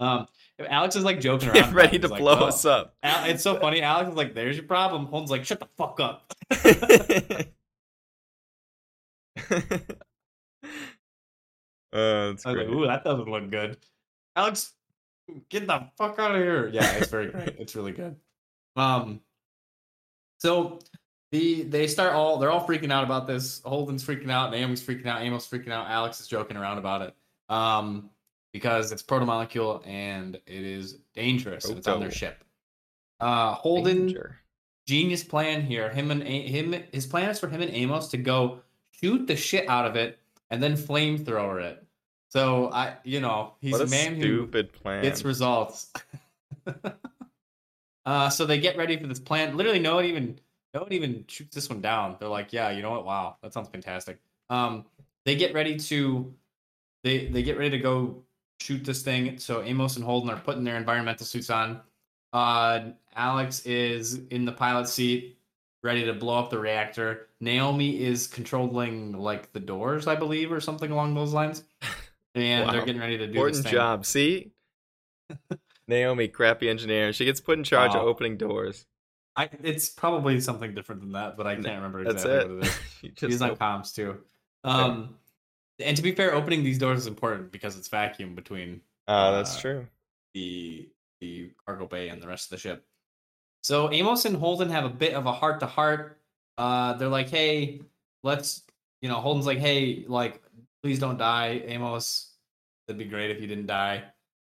Um, if Alex is like joking around. Ready to like, blow "Oh." us up. Al- it's so funny. Alex is like, "There's your problem." Holden's like, "Shut the fuck up." uh, that's I was great. like, "Ooh, that doesn't look good." Alex, get the fuck out of here. Yeah, it's very great. It's really good. Um, so the they start all they're all freaking out about this. Holden's freaking out. Naomi's freaking out. Amos freaking out. Alex is joking around about it. Um, because it's protomolecule and it is dangerous. and it's on their ship. Uh, Holden Danger. genius plan here. Him and A- him, his plan is for him and Amos to go shoot the shit out of it, and then flamethrower it. So I, you know, he's what a a man who stupid plan. gets results. uh, so they get ready for this plan. Literally, no one even no one even shoots this one down. They're like, yeah, you know what? Wow, that sounds fantastic. Um, they get ready to they they get ready to go shoot this thing. So Amos and Holden are putting their environmental suits on. Uh, Alex is in the pilot seat, ready to blow up the reactor. Naomi is controlling like the doors, I believe, or something along those lines. And they're getting ready to do Important job. See, Naomi, crappy engineer. She gets put in charge of opening doors. I, it's probably something different than that, but I can't remember exactly what it is. You He's just on comms too. Um, and to be fair, opening these doors is important because it's vacuum between Ah, that's uh, true. the the cargo bay and the rest of the ship. So Amos and Holden have a bit of a heart to heart. Uh, they're like, "Hey, let's," you know, Holden's like, "Hey, like, please don't die, Amos. It'd be great if you didn't die."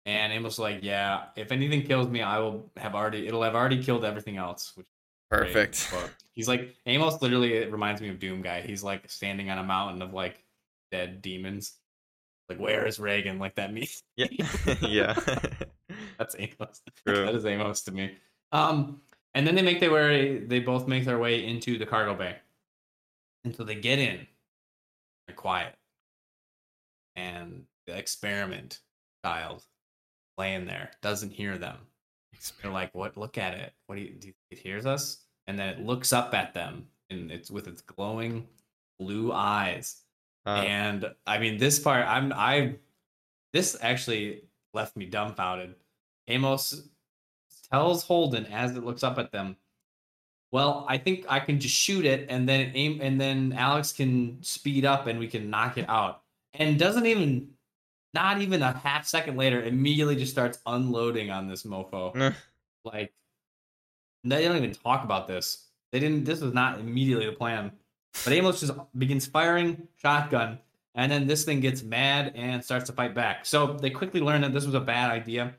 And Amos is like, "Yeah, if anything kills me, I will have already. It'll have already killed everything else." Which Perfect. but He's like Amos. Literally, it reminds me of Doom guy. He's like standing on a mountain of like dead demons. Like, where is Reagan? Like that me. Yeah, yeah. That's Amos. True. that is Amos to me. Um, and then they make their way. They both make their way into the cargo bay, and so they get in. They're quiet, and the experiment child laying there doesn't hear them. They're like, "What? Look at it. What do you? Do you it hears us?" And then it looks up at them, and it's with its glowing blue eyes. Uh, And I mean, this part, I'm, I, this actually left me dumbfounded. Amos tells Holden as it looks up at them, "Well, I think I can just shoot it, and then aim, and then Alex can speed up, and we can knock it out." And doesn't even, not even a half second later, immediately just starts unloading on this mofo. Like, they don't even talk about this. They didn't. This was not immediately the plan. But Amos just begins firing shotgun, and then this thing gets mad and starts to fight back. So they quickly learn that this was a bad idea.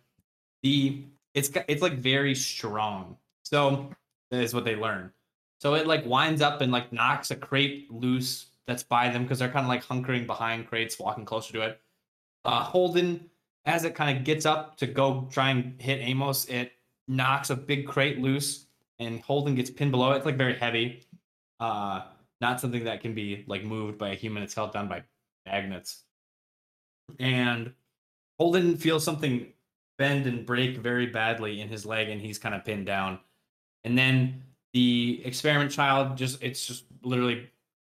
The it's it's like very strong. So that is what they learn. So it like winds up and like knocks a crate loose that's by them because they're kind of like hunkering behind crates, walking closer to it. Uh, Holden, as it kind of gets up to go try and hit Amos, it knocks a big crate loose, and Holden gets pinned below it. It's like very heavy. Uh, not something that can be like moved by a human. It's held down by magnets. And Holden feels something bend and break very badly in his leg, and he's kind of pinned down. And then the experiment child just it's just literally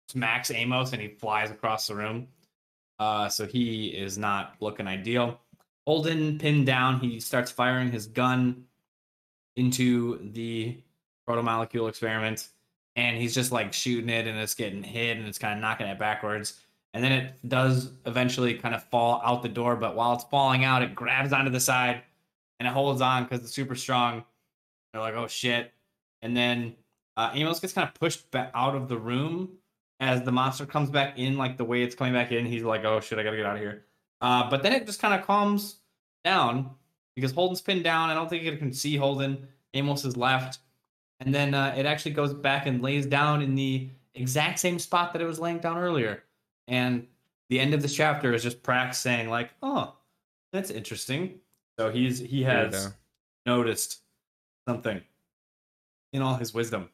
smacks Amos and he flies across the room. Uh, so he is not looking ideal. Holden pinned down, he starts firing his gun into the protomolecule experiment and he's just like shooting it and it's getting hit and it's kind of knocking it backwards. And then it does eventually kind of fall out the door but while it's falling out it grabs onto the side and it holds on because it's super strong. They're like oh shit. And then uh, amos gets kind of pushed back out of the room as the monster comes back in like the way it's coming back in. He's like oh shit i gotta get out of here. Uh, but then it just kind of calms down because holden's pinned down. I don't think it can see holden. Amos is left and then uh, it actually goes back and lays down in the exact same spot that it was laying down earlier. And the end of this chapter is just Prax saying like, "Oh, that's interesting." So he's he has noticed something in all his wisdom.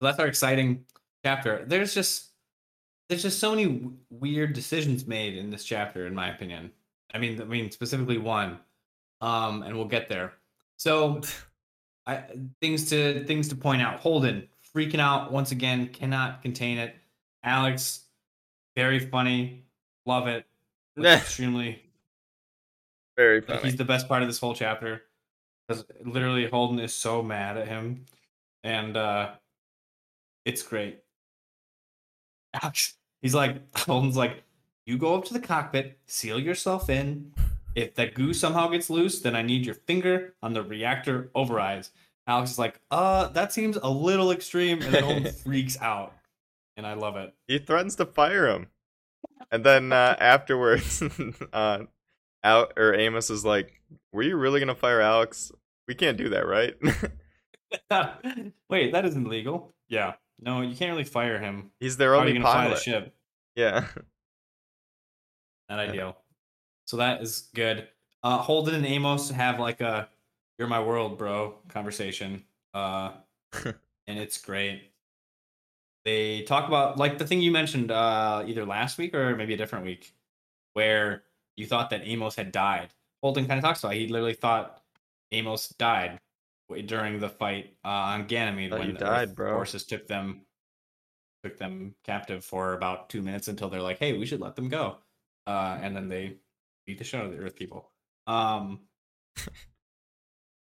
So that's our exciting chapter. There's just there's just so many w- weird decisions made in this chapter, in my opinion. I mean, I mean specifically one, um, and we'll get there. So I, things to things to point out. Holden freaking out once again, cannot contain it. Alex, very funny, love it. Extremely. Very like, funny. he's the best part of this whole chapter because literally Holden is so mad at him, and uh it's great. Alex, he's like Holden's like, you go up to the cockpit, seal yourself in. If that goo somehow gets loose, then I need your finger on the reactor overrides. Alex is like, uh, that seems a little extreme, and then Holden freaks out, and I love it. He threatens to fire him, and then uh, afterwards, uh, out or Amos is like, "Were you really gonna fire Alex? We can't do that, right?" Wait, that isn't legal. Yeah, no, you can't really fire him. He's their How only gonna fly the pilot. ship? Yeah. Not ideal. So that is good. Uh, Holden and Amos have like a "You're my world, bro" conversation, uh, and it's great. They talk about like the thing you mentioned uh, either last week or maybe a different week, where you thought that Amos had died. Holden kind of talks about it. he literally thought Amos died during the fight uh, on Ganymede when the died, bro. forces took them took them captive for about two minutes until they're like, "Hey, we should let them go," uh, and then they beat the shit out of the Earth people. Um,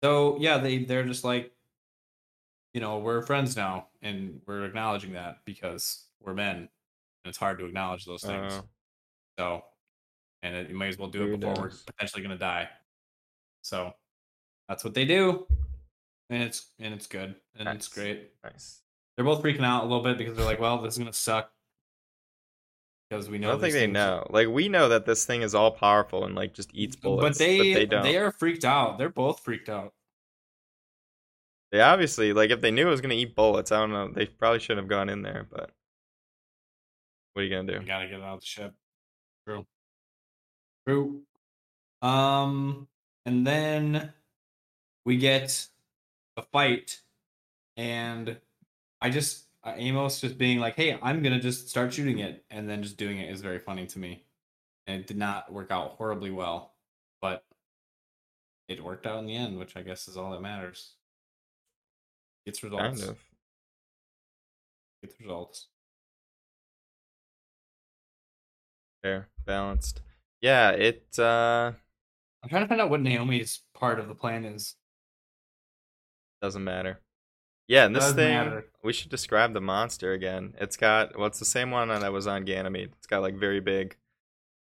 so yeah, they they're just like, you know, we're friends now, and we're acknowledging that because we're men, and it's hard to acknowledge those things. Uh, So, and it, you might as well do it before we're potentially gonna die. So, that's what they do, and it's and it's good and it's great. nice. They're both freaking out a little bit because they're like, "Well, this is gonna suck." Because we know. I don't think they know. Like we know that this thing is all powerful and like just eats bullets, but they they don't. they are freaked out. They're both freaked out. They obviously like if they knew it was gonna eat bullets, I don't know. They probably shouldn't have gone in there, but what are you gonna You do? gotta get it out of the ship. True. True. Um, and then we get a fight, and I just uh, Amos just being like, "Hey, I'm gonna just start shooting it," and then just doing it is very funny to me. And it did not work out horribly well, but it worked out in the end, which I guess is all that matters. Gets results. Kind of. Gets results. Fair, balanced. Yeah, it uh I'm trying to find out what Naomi's part of the plan is. doesn't matter. Yeah, and this thing matter. we should describe the monster again. It's got well, it's the same one that was on Ganymede. It's got like very big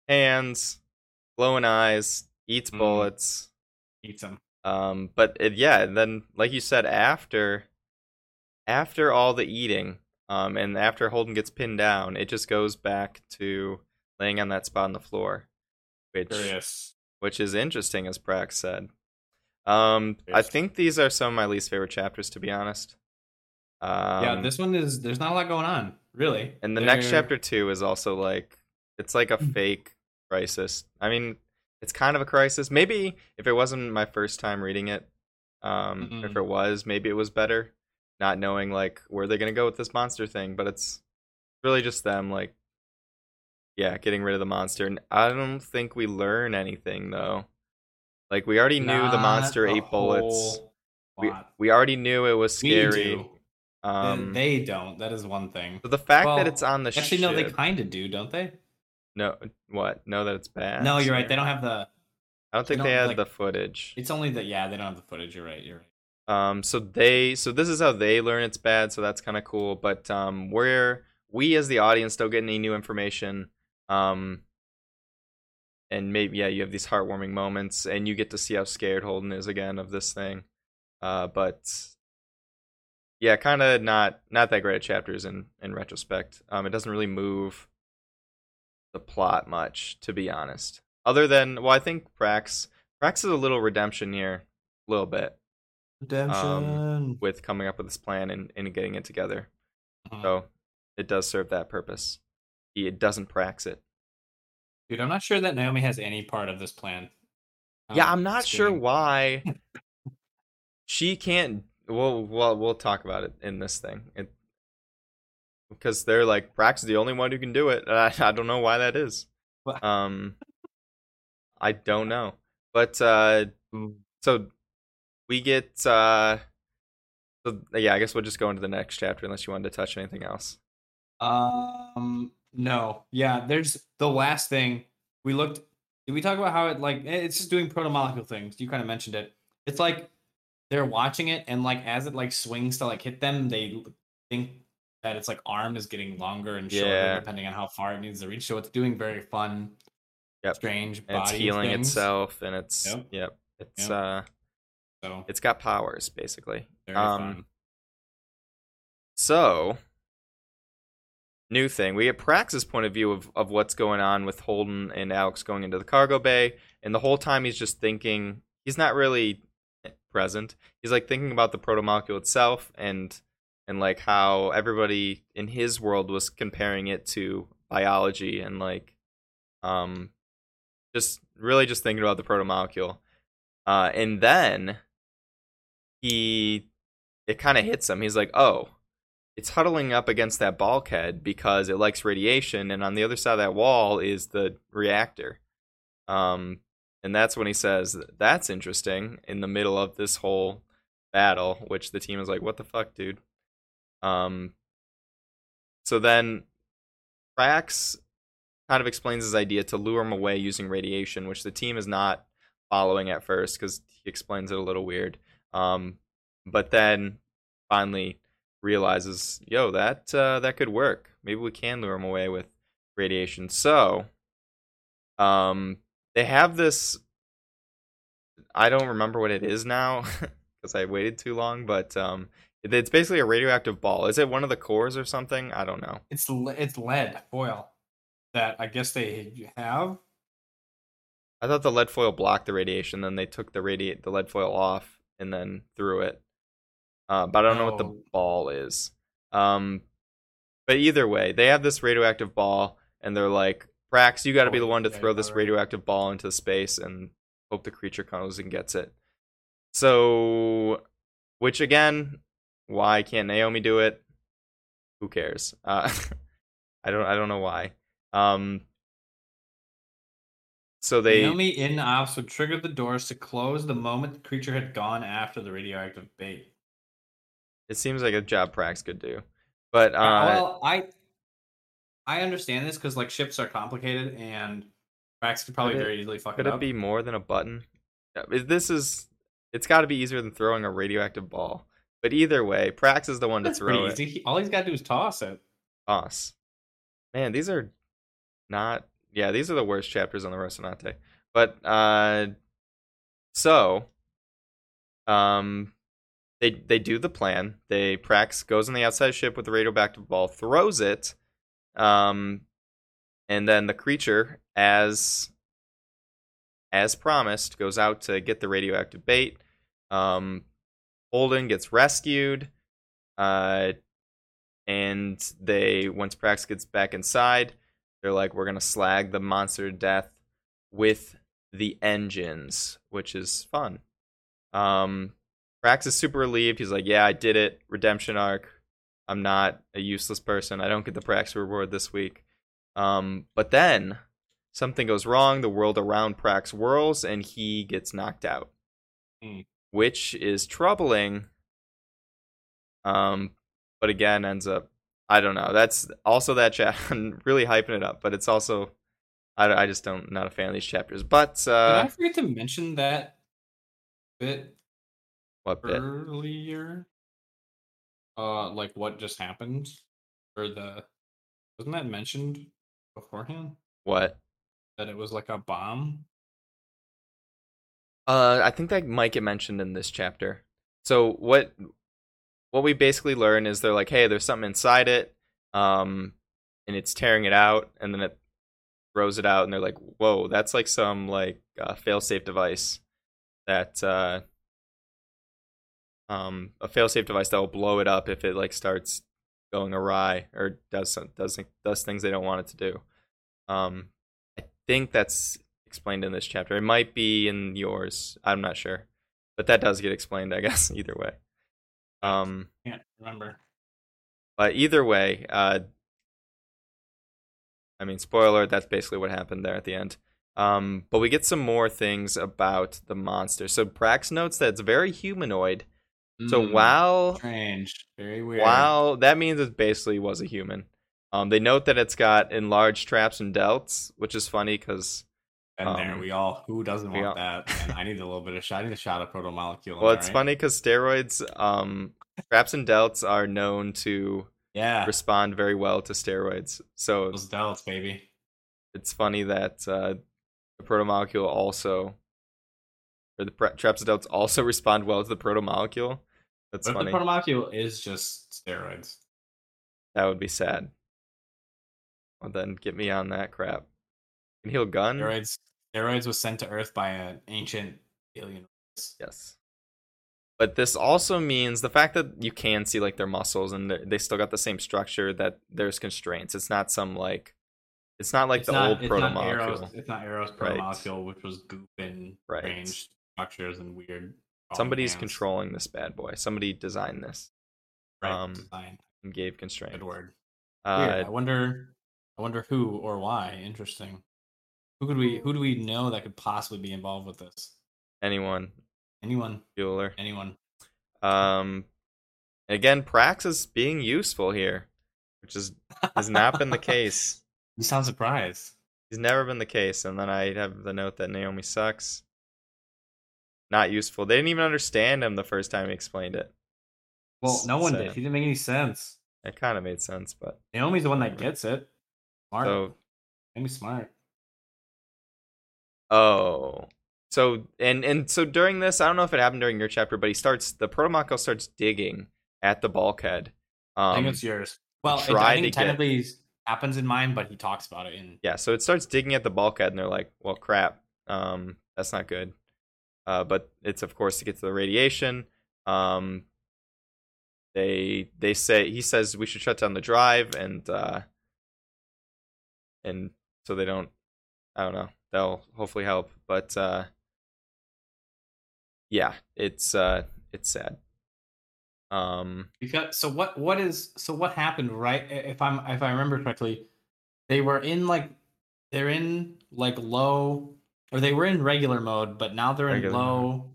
hands, glowing eyes, eats Mm. bullets. Eats them. Um, but it, yeah, then like you said, after after all the eating, um, and after Holden gets pinned down, it just goes back to laying on that spot on the floor, which which is interesting, as Prax said. Um, I think these are some of my least favorite chapters, to be honest. Um, yeah, this one is. There's not a lot going on, really. and the next They're- chapter two is also like it's like a Mm. fake crisis. I mean, it's kind of a crisis. Maybe if it wasn't my first time reading it, um, if Mhm. it was, maybe it was better, not knowing like where they're gonna go with this monster thing. But it's really just them like, yeah, getting rid of the monster. And I don't think we learn anything though. Like we already knew the monster ate bullets. We we already knew it was scary. Um, they don't. That is one thing. so the fact well, that it's on the Actually, ship. no, they kind of do, don't they? No, what? Know that it's bad. no, you're right. They don't have the. I don't think they they, don't, had like- the footage. It's only that. Yeah, they don't have the footage. You're right. You're right. Um, so they, so this is how they learn it's bad. So that's kind of cool. But um, where we as the audience don't get any new information, um, and maybe yeah, you have these heartwarming moments, and you get to see how scared Holden is again of this thing. Uh, but yeah, kind of not not that great at chapters in in retrospect. Um, it doesn't really move the plot much, to be honest. Other than well, I think Prax Prax is a little redemption here, a little bit Redemption. with coming up with this plan and, and getting it together. Mhm. So it does serve that purpose. He it doesn't prax it. Dude, I'm not sure that Naomi has any part of this plan. yeah, Um, I'm not sure why she can't. We'll we'll we'll talk about it in this thing. It, because they're like Prax is the only one who can do it. I, I don't know why that is. Um, I don't know, but uh, Mm. so we get uh, so yeah. I guess we'll just go into the next chapter unless you wanted to touch anything else. Um, no, yeah. There's the last thing we looked. Did we talk about how it like eh, it's just doing proto molecule things? You kind of mentioned it. It's like they're watching it, and like as it like swings to like hit them, they think that its like arm is getting longer and shorter Yeah. depending on how far it needs to reach. So it's doing very fun, Yep. strange it's healing things. itself and it's Yep. yep, it's Yep. uh So it's got powers basically very um fun. so new thing we get prax's point of view of, of what's going on with holden and alex going into the cargo bay and the whole time he's just thinking he's not really present he's like thinking about the protomolecule itself and and like how everybody in his world was comparing it to biology and like um just really just thinking about the protomolecule. Uh and then he it kind of hits him. He's like, "Oh, it's huddling up against that bulkhead because it likes radiation and on the other side of that wall is the reactor." Um and that's when he says, "That's interesting." In the middle of this whole battle, which the team is like, "What the fuck, dude?" Um so then Prax kind of explains his idea to lure him away using radiation, which the team is not following at first because he explains it a little weird. Um, but then finally realizes, yo, that uh, that could work. Maybe we can lure him away with radiation. So, um, they have this. I don't remember what it is now because I waited too long, but um, it's basically a radioactive ball. Is it one of the cores or something? I don't know. It's le- it's lead foil that I guess they have. I thought the lead foil blocked the radiation. Then they took the radiate the lead foil off and then threw it. Uh, but I don't know what the Oh. ball is. Um, but either way, they have this radioactive ball, and they're like, "Prax, you got to be the one to throw this radioactive ball into space and hope the creature comes and gets it." So, which again, why can't Naomi do it? Who cares? Uh, I don't. I don't know why. Um, so they Naomi in ops would trigger the doors to close the moment the creature had gone after the radioactive bait. It seems like a job Prax could do. But uh, Uh, well, I I understand this because like ships are complicated and Prax could probably Could it- very easily fuck could it it be more than a button? Yeah, This is it's got to be easier than throwing a radioactive ball. But either way, Prax is the one to That's throw pretty it. easy. All he's got to do is toss it. Us. Man, these are not yeah, these are the worst chapters on the Rocinante. But uh so um they they do the plan. They Prax goes on the outside ship with the radioactive ball, throws it, um and then the creature as as promised goes out to get the radioactive bait. Um Holden gets rescued. Uh and they once Prax gets back inside, they're like, we're gonna slag the monster to death with the engines, which is fun. Um, Prax is super relieved. He's like, yeah, I did it. Redemption arc. I'm not a useless person. I don't get the Prax reward this week. Um, but then something goes wrong. The world around Prax whirls, and he gets knocked out, Hmm. which is troubling. Um, but again, ends up I don't know. That's also that chat. I'm really hyping it up, but it's also I, I just don't not a fan of these chapters. But Did uh, I forget to mention that bit what bit? earlier? Uh, like what just happened, or the wasn't that mentioned beforehand What? that it was like a bomb? Uh, I think that might get mentioned in this chapter. So what what we basically learn is they're like, hey, there's something inside it, um, and it's tearing it out, and then it throws it out, and they're like, whoa, that's like some like uh, fail-safe device that uh, um, a fail-safe device that will blow it up if it like starts going awry or does some, does does things they don't want it to do. Um, I think that's explained in this chapter. It might be in yours. I'm not sure, but that does get explained, I guess. Either way, um, Can't remember. but either way, uh, I mean, spoiler: that's basically what happened there at the end. Um, but we get some more things about the monster. So Prax notes that it's very humanoid. So Hmm, while strange, very weird. Wow, that means it basically was a human. Um, they note that it's got enlarged traps and delts, which is funny because And there um, we all. Who doesn't want all- that? And I need a little bit of shot. I need a shot of protomolecule. well, there, it's right? funny because steroids, um, traps and delts are known to Yeah, respond very well to steroids. So those delts, baby. it's funny that uh, the protomolecule also, or the pre- traps and delts also respond well to the protomolecule. That's But if funny. the protomolecule is just steroids. that would be sad. Well, then get me on that crap. Can heal gun? Steroids. Steroids was sent to Earth by an ancient alien race. Yes. But this also means the fact that you can see like their muscles and they're- still got the same structure that there's constraints. It's not some like It's not like it's the not, old it's proto not molecule. Eros, it's not Right. proto-molecule, which was goop and Right. strange structures and weird. Drawing Somebody's controlling this bad boy. Somebody designed this Right, um, design. and gave constraints. Good word. Weird. I Uh, wonder. I wonder who or why. Interesting. Who could we? Who do we know that could possibly be involved with this? anyone, Anyone? Bueller. Anyone? Um, again, Prax is being useful here, which is has not been the case. You sound surprised. He's never been the case. And then I have the note that Naomi sucks. Not useful. They didn't even understand him the first time he explained it. Well, no one Sad. did. He didn't make any sense. It kind of made sense, but Naomi's the one that gets it. Smart. so Naomi's smart. oh, so and and so during this, I don't know if it happened during your chapter, but he starts the Protomako starts digging at the bulkhead. I Um, think it's yours. Well, it, I think it get- technically happens in mine, but he talks about it in. yeah, so it starts digging at the bulkhead, and they're like, "Well, crap, um, that's not good." Uh, but it's of course to get to the radiation. Um, they they say he says we should shut down the drive, and uh, and so they don't. I don't know. That'll hopefully help, but uh, yeah, it's uh, it's sad. Um, Because so what? What is so what happened? Right? If I'm if I remember correctly, they were in like they're in like low or they were in regular mode, but now they're in Regular low,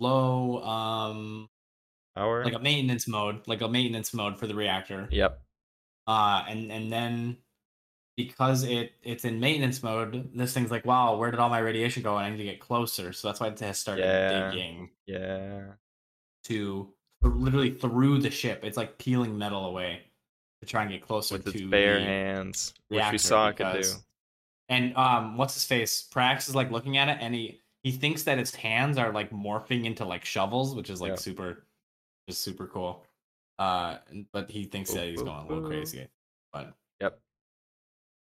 low um our like a maintenance mode, like a maintenance mode for the reactor. yep, uh and and then because it it's in maintenance mode this thing's like wow where did all my radiation go? And i need to get closer. So that's why it has started Yeah. digging yeah, to literally through the ship. It's like peeling metal away to try and get closer with to its bare hands, which we saw it could do. And um what's his face prax is like looking at it and he he thinks that its hands are like morphing into like shovels which is like Yeah. super just super cool uh but he thinks that he's going a little crazy but Yep.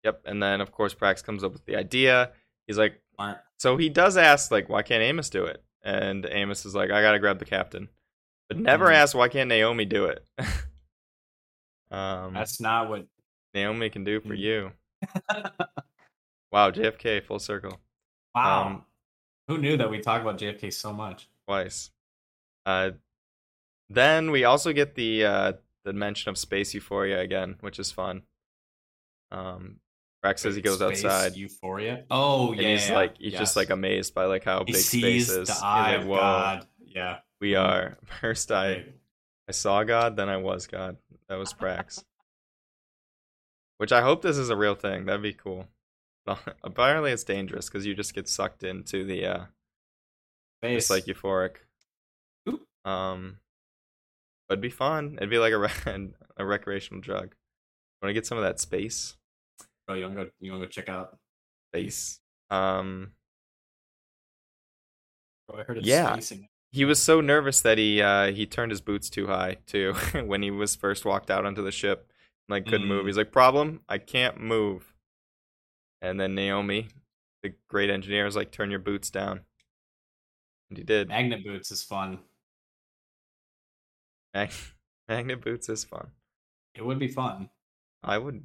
Yep. And then of course Prax comes up with the idea. He's like smart so he does ask like why can't Amos do it? And Amos is like, I gotta grab the captain. But never Mhm. asks why can't Naomi do it? um That's not what. Naomi can do for Mm. you. Wow, JFK full circle. wow. Um, Who knew that we talk about JFK so much? Twice. Uh then we also get the uh the mention of space euphoria again, which is fun. Um Prax says he goes Space outside. Euphoria. Oh and yeah. he's like he's just like amazed by like how he big space is. the eye like, of God. Yeah. we are." First, I I saw God, then I was God. That was Prax. Which I hope this is a real thing. That'd be cool. Apparently, it's dangerous because you just get sucked into the uh, Space. it's like euphoric. Oop. Um, but it'd be fun. It'd be like a re- a recreational drug. Want to get some of that space? Bro, you wanna go? You wanna go check out? Space. Um, Bro, I heard it's Yeah. spacing. he was so nervous that he uh he turned his boots too high too when he was first walked out onto the ship like couldn't move Mm. he's like problem i can't move and then naomi the great engineer was like turn your boots down and he did Magnet boots is fun. Mag- magnet boots is fun It would be fun. i would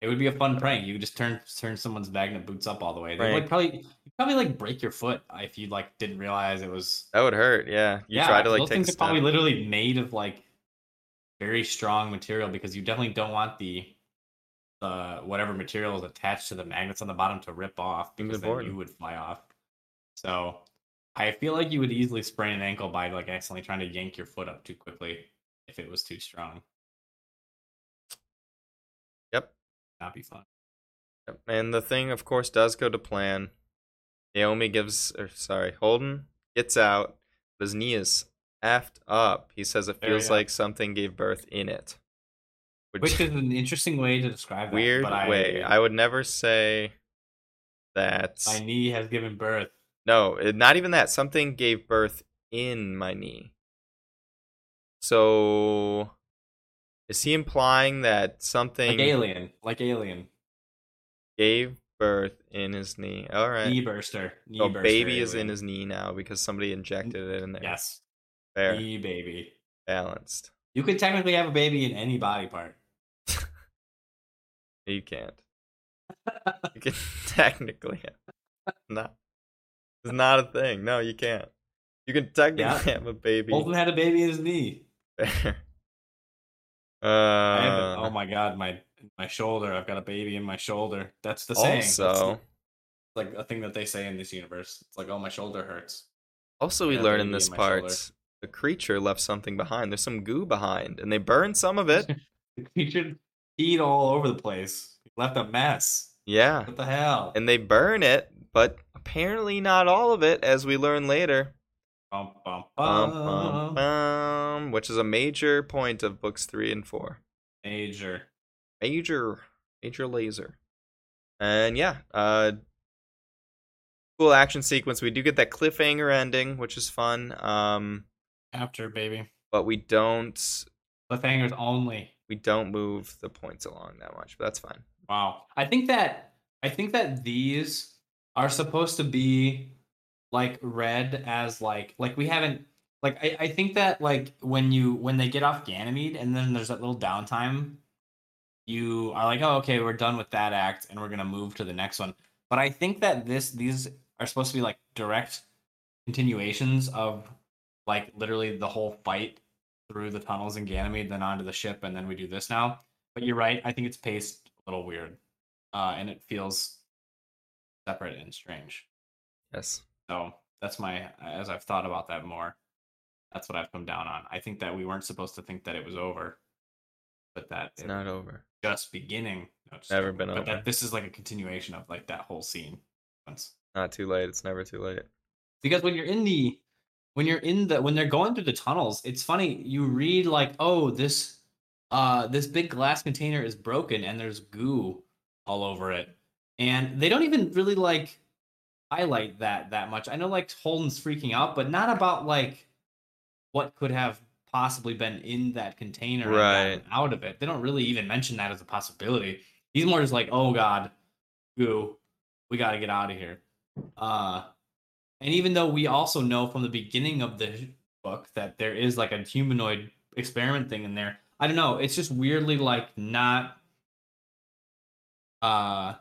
It would be a fun prank. You could just turn turn someone's magnet boots up all the way. They would probably you'd probably like break your foot if you like didn't realize it was. that would hurt yeah you yeah, try to like those take things are probably literally made of like very strong material because you definitely don't want the the whatever material is attached to the magnets on the bottom to rip off because then you would fly off. So I feel like you would easily sprain an ankle by like accidentally trying to yank your foot up too quickly if it was too strong. Yep. Not be fun. Yep. and the thing of course does go to plan naomi gives or sorry holden gets out but his knee is effed up he says it feels like something gave birth in it Which is an interesting way to describe that. weird I, way. I would never say that. my knee has given birth. No, eh, not even that. Something gave birth in my knee. So, is he implying that something Like alien. Like alien. gave birth in his knee? All right. Knee burster. Knee So, burster baby is in his knee now because somebody injected it in there. Yes. Fair. Knee baby. Balanced. You could technically have a baby in any body part. You can't. You can technically not. It's not a thing. No, you can't. You can technically Yeah. have a baby. Holden had a baby in his knee. Fair. I a- Uh, oh my god, my my shoulder. I've got a baby in my shoulder. That's the saying. Also, like a thing that they say in this universe. It's like, oh, my shoulder hurts. also we learn in this in part shoulder. the creature left something behind. There's some goo behind, and they burned some of it. The creature peed all over the place. He left a mess. Yeah, What the hell? and they burn it, but apparently not all of it, as we learn later. Bum, bum, Bum, bum. bum, bum, which is a major point of books three and four. Major. Major, major laser. And yeah, uh, cool action sequence. We do get that cliffhanger ending, which is fun. Um, After baby. but we don't Cliffhangers only. We don't move the points along that much. But that's fine. Wow. I think that I think that these are supposed to be like read as like like we haven't like I, I think that like when you when they get off Ganymede and then there's that little downtime, you are like, oh okay, we're done with that act and we're gonna move to the next one. But I think that this these are supposed to be like direct continuations of like literally the whole fight through the tunnels in Ganymede, then onto the ship, and then we do this now. But you're right. I think it's paced a little weird, uh, and it feels separate and strange. Yes. So that's my as I've thought about that more. That's what I've come down on. I think that we weren't supposed to think that it was over, but that It's it not over. just beginning. No, just Never over, been but over. that this is like a continuation of like that whole scene. Once Not too late. It's never too late. because when you're in the when you're in the when they're going through the tunnels it's funny you read like oh this uh this big glass container is broken and there's goo all over it. And they don't even really like highlight that that much. I know like holden's freaking out but not about like what could have possibly been in that container and Right. out of it. They don't really even mention that as a possibility. He's more just like oh god goo. We got to get out of here. Uh and even though we also know from the beginning of the book that there is like a humanoid experiment thing in there, I don't know. It's just weirdly like not uh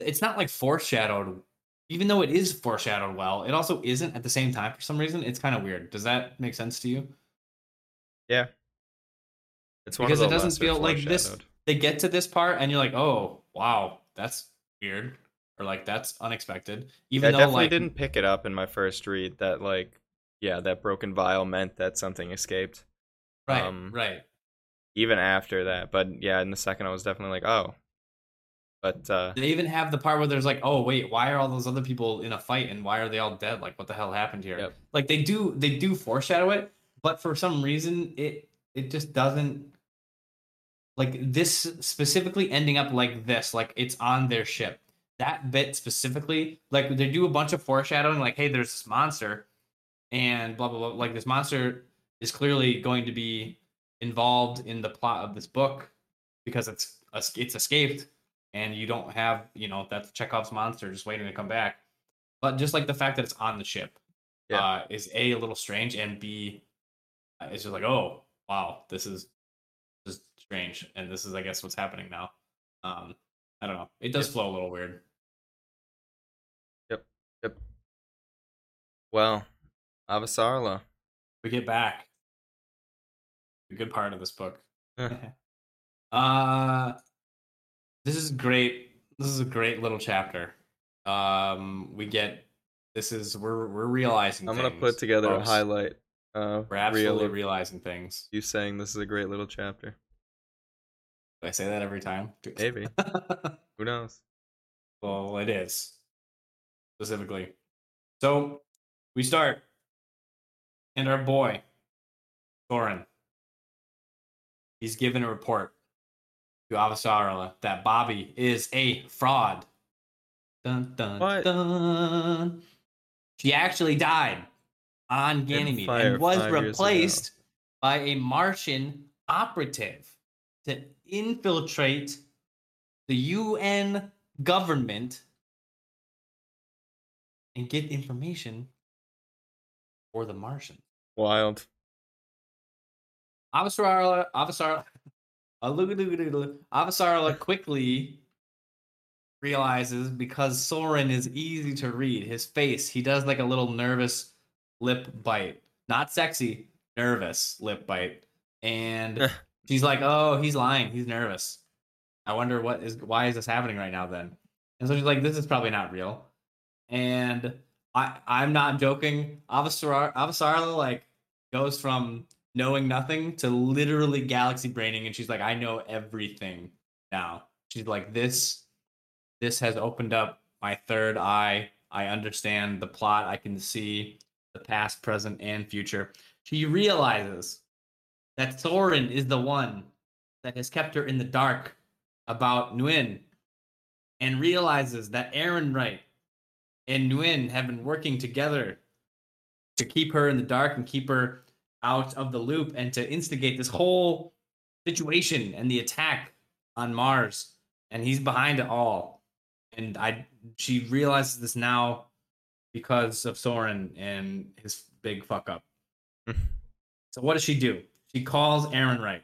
it's not like foreshadowed even though it is foreshadowed well, it also isn't at the same time for some reason. It's kind of weird. Does that make sense to you? Yeah. It's one Because it doesn't feel like this they get to this part and you're like, "Oh, wow, that's weird." Or like that's unexpected. Even I though definitely like didn't pick it up in my first read that like yeah, that broken vial meant that something escaped. right, um, right. Even after that. But yeah, in the second I was definitely like, oh. But uh They even have the part where there's like, oh wait, why are all those other people in a fight and why are they all dead? Like, what the hell happened here? Yep. Like they do, they do foreshadow it, but for some reason, it it just doesn't. Like this specifically ending up like this, like it's on their ship. That bit specifically, like they do a bunch of foreshadowing, like, hey, there's this monster, and blah blah blah. Like this monster is clearly going to be involved in the plot of this book because it's it's escaped and you don't have you know that's Chekhov's monster just waiting to come back. But just like the fact that it's on the ship, Yeah. uh, is a a little strange, and b uh, it's just like oh wow this is this is strange, and this is I guess what's happening now. Um, I don't know. It does Yep. flow a little weird. Yep. Yep. Well, Avasarala. We get back. The good part of this book. Yeah. uh this is great. This is a great little chapter. Um we get this is we're we're realizing I'm gonna put together folks. a highlight uh We're absolutely realizing things. you saying this is a great little chapter. Do I say that every time? Maybe. Who knows? well, it is specifically. So we start, and our boy, Soren, he's given a report to Avasarala that Bobbie is a fraud. Dun dun What? dun. She actually died on Ganymede and was five years ago. replaced by a Martian operative to infiltrate the UN government and get information for the Martian. Wild. Avasarala, Avasarala, Alugadoodle, Avasarala quickly realizes because Soren is easy to read, his face, he does like a little nervous lip bite. Not sexy, nervous lip bite. And eh. She's like, "Oh, he's lying. He's nervous. I wonder what is why is this happening right now then?" And so she's like, "This is probably not real." And I I'm not joking. Avasarala Avasarala like goes from knowing nothing to literally galaxy braining and she's like, "I know everything now." She's like, "This this has opened up my third eye. I understand the plot. I can see the past, present, and future." She realizes that Soren is the one that has kept her in the dark about Nguyen and realizes that Errinwright and Nguyen have been working together to keep her in the dark and keep her out of the loop and to instigate this whole situation and the attack on Mars. And he's behind it all. And I she realizes this now because of Soren and his big fuck up. so what does she do? She calls Errinwright.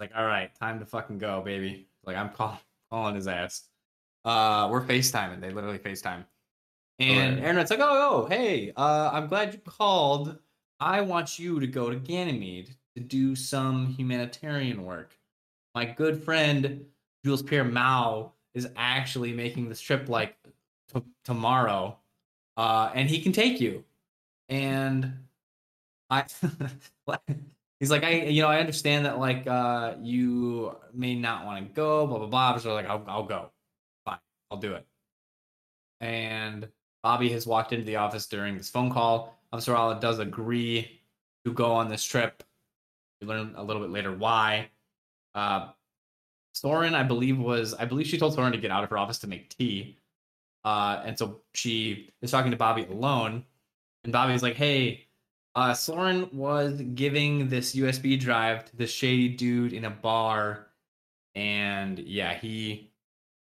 Like, all right, time to fucking go, baby. Like, I'm call- calling his ass. Uh, we're FaceTiming. They literally FaceTime. And Alright. Aaron's like, oh, oh, hey, uh, I'm glad you called. I want you to go to Ganymede to do some humanitarian work. My good friend Jules Pierre Mao is actually making this trip like t- tomorrow, uh, and he can take you. And I, he's like, I, you know, I understand that like uh, you may not want to go, blah blah blah. So like, I'll, I'll go. Fine, I'll do it. And Bobbie has walked into the office during this phone call. Officer Avasarala does agree to go on this trip. We learn a little bit later why. Uh, Soren, I believe, was I believe she told Soren to get out of her office to make tea. Uh, and so she is talking to Bobbie alone, and Bobbie's like, "Hey, uh, Soren was giving this USB drive to this shady dude in a bar, and yeah, he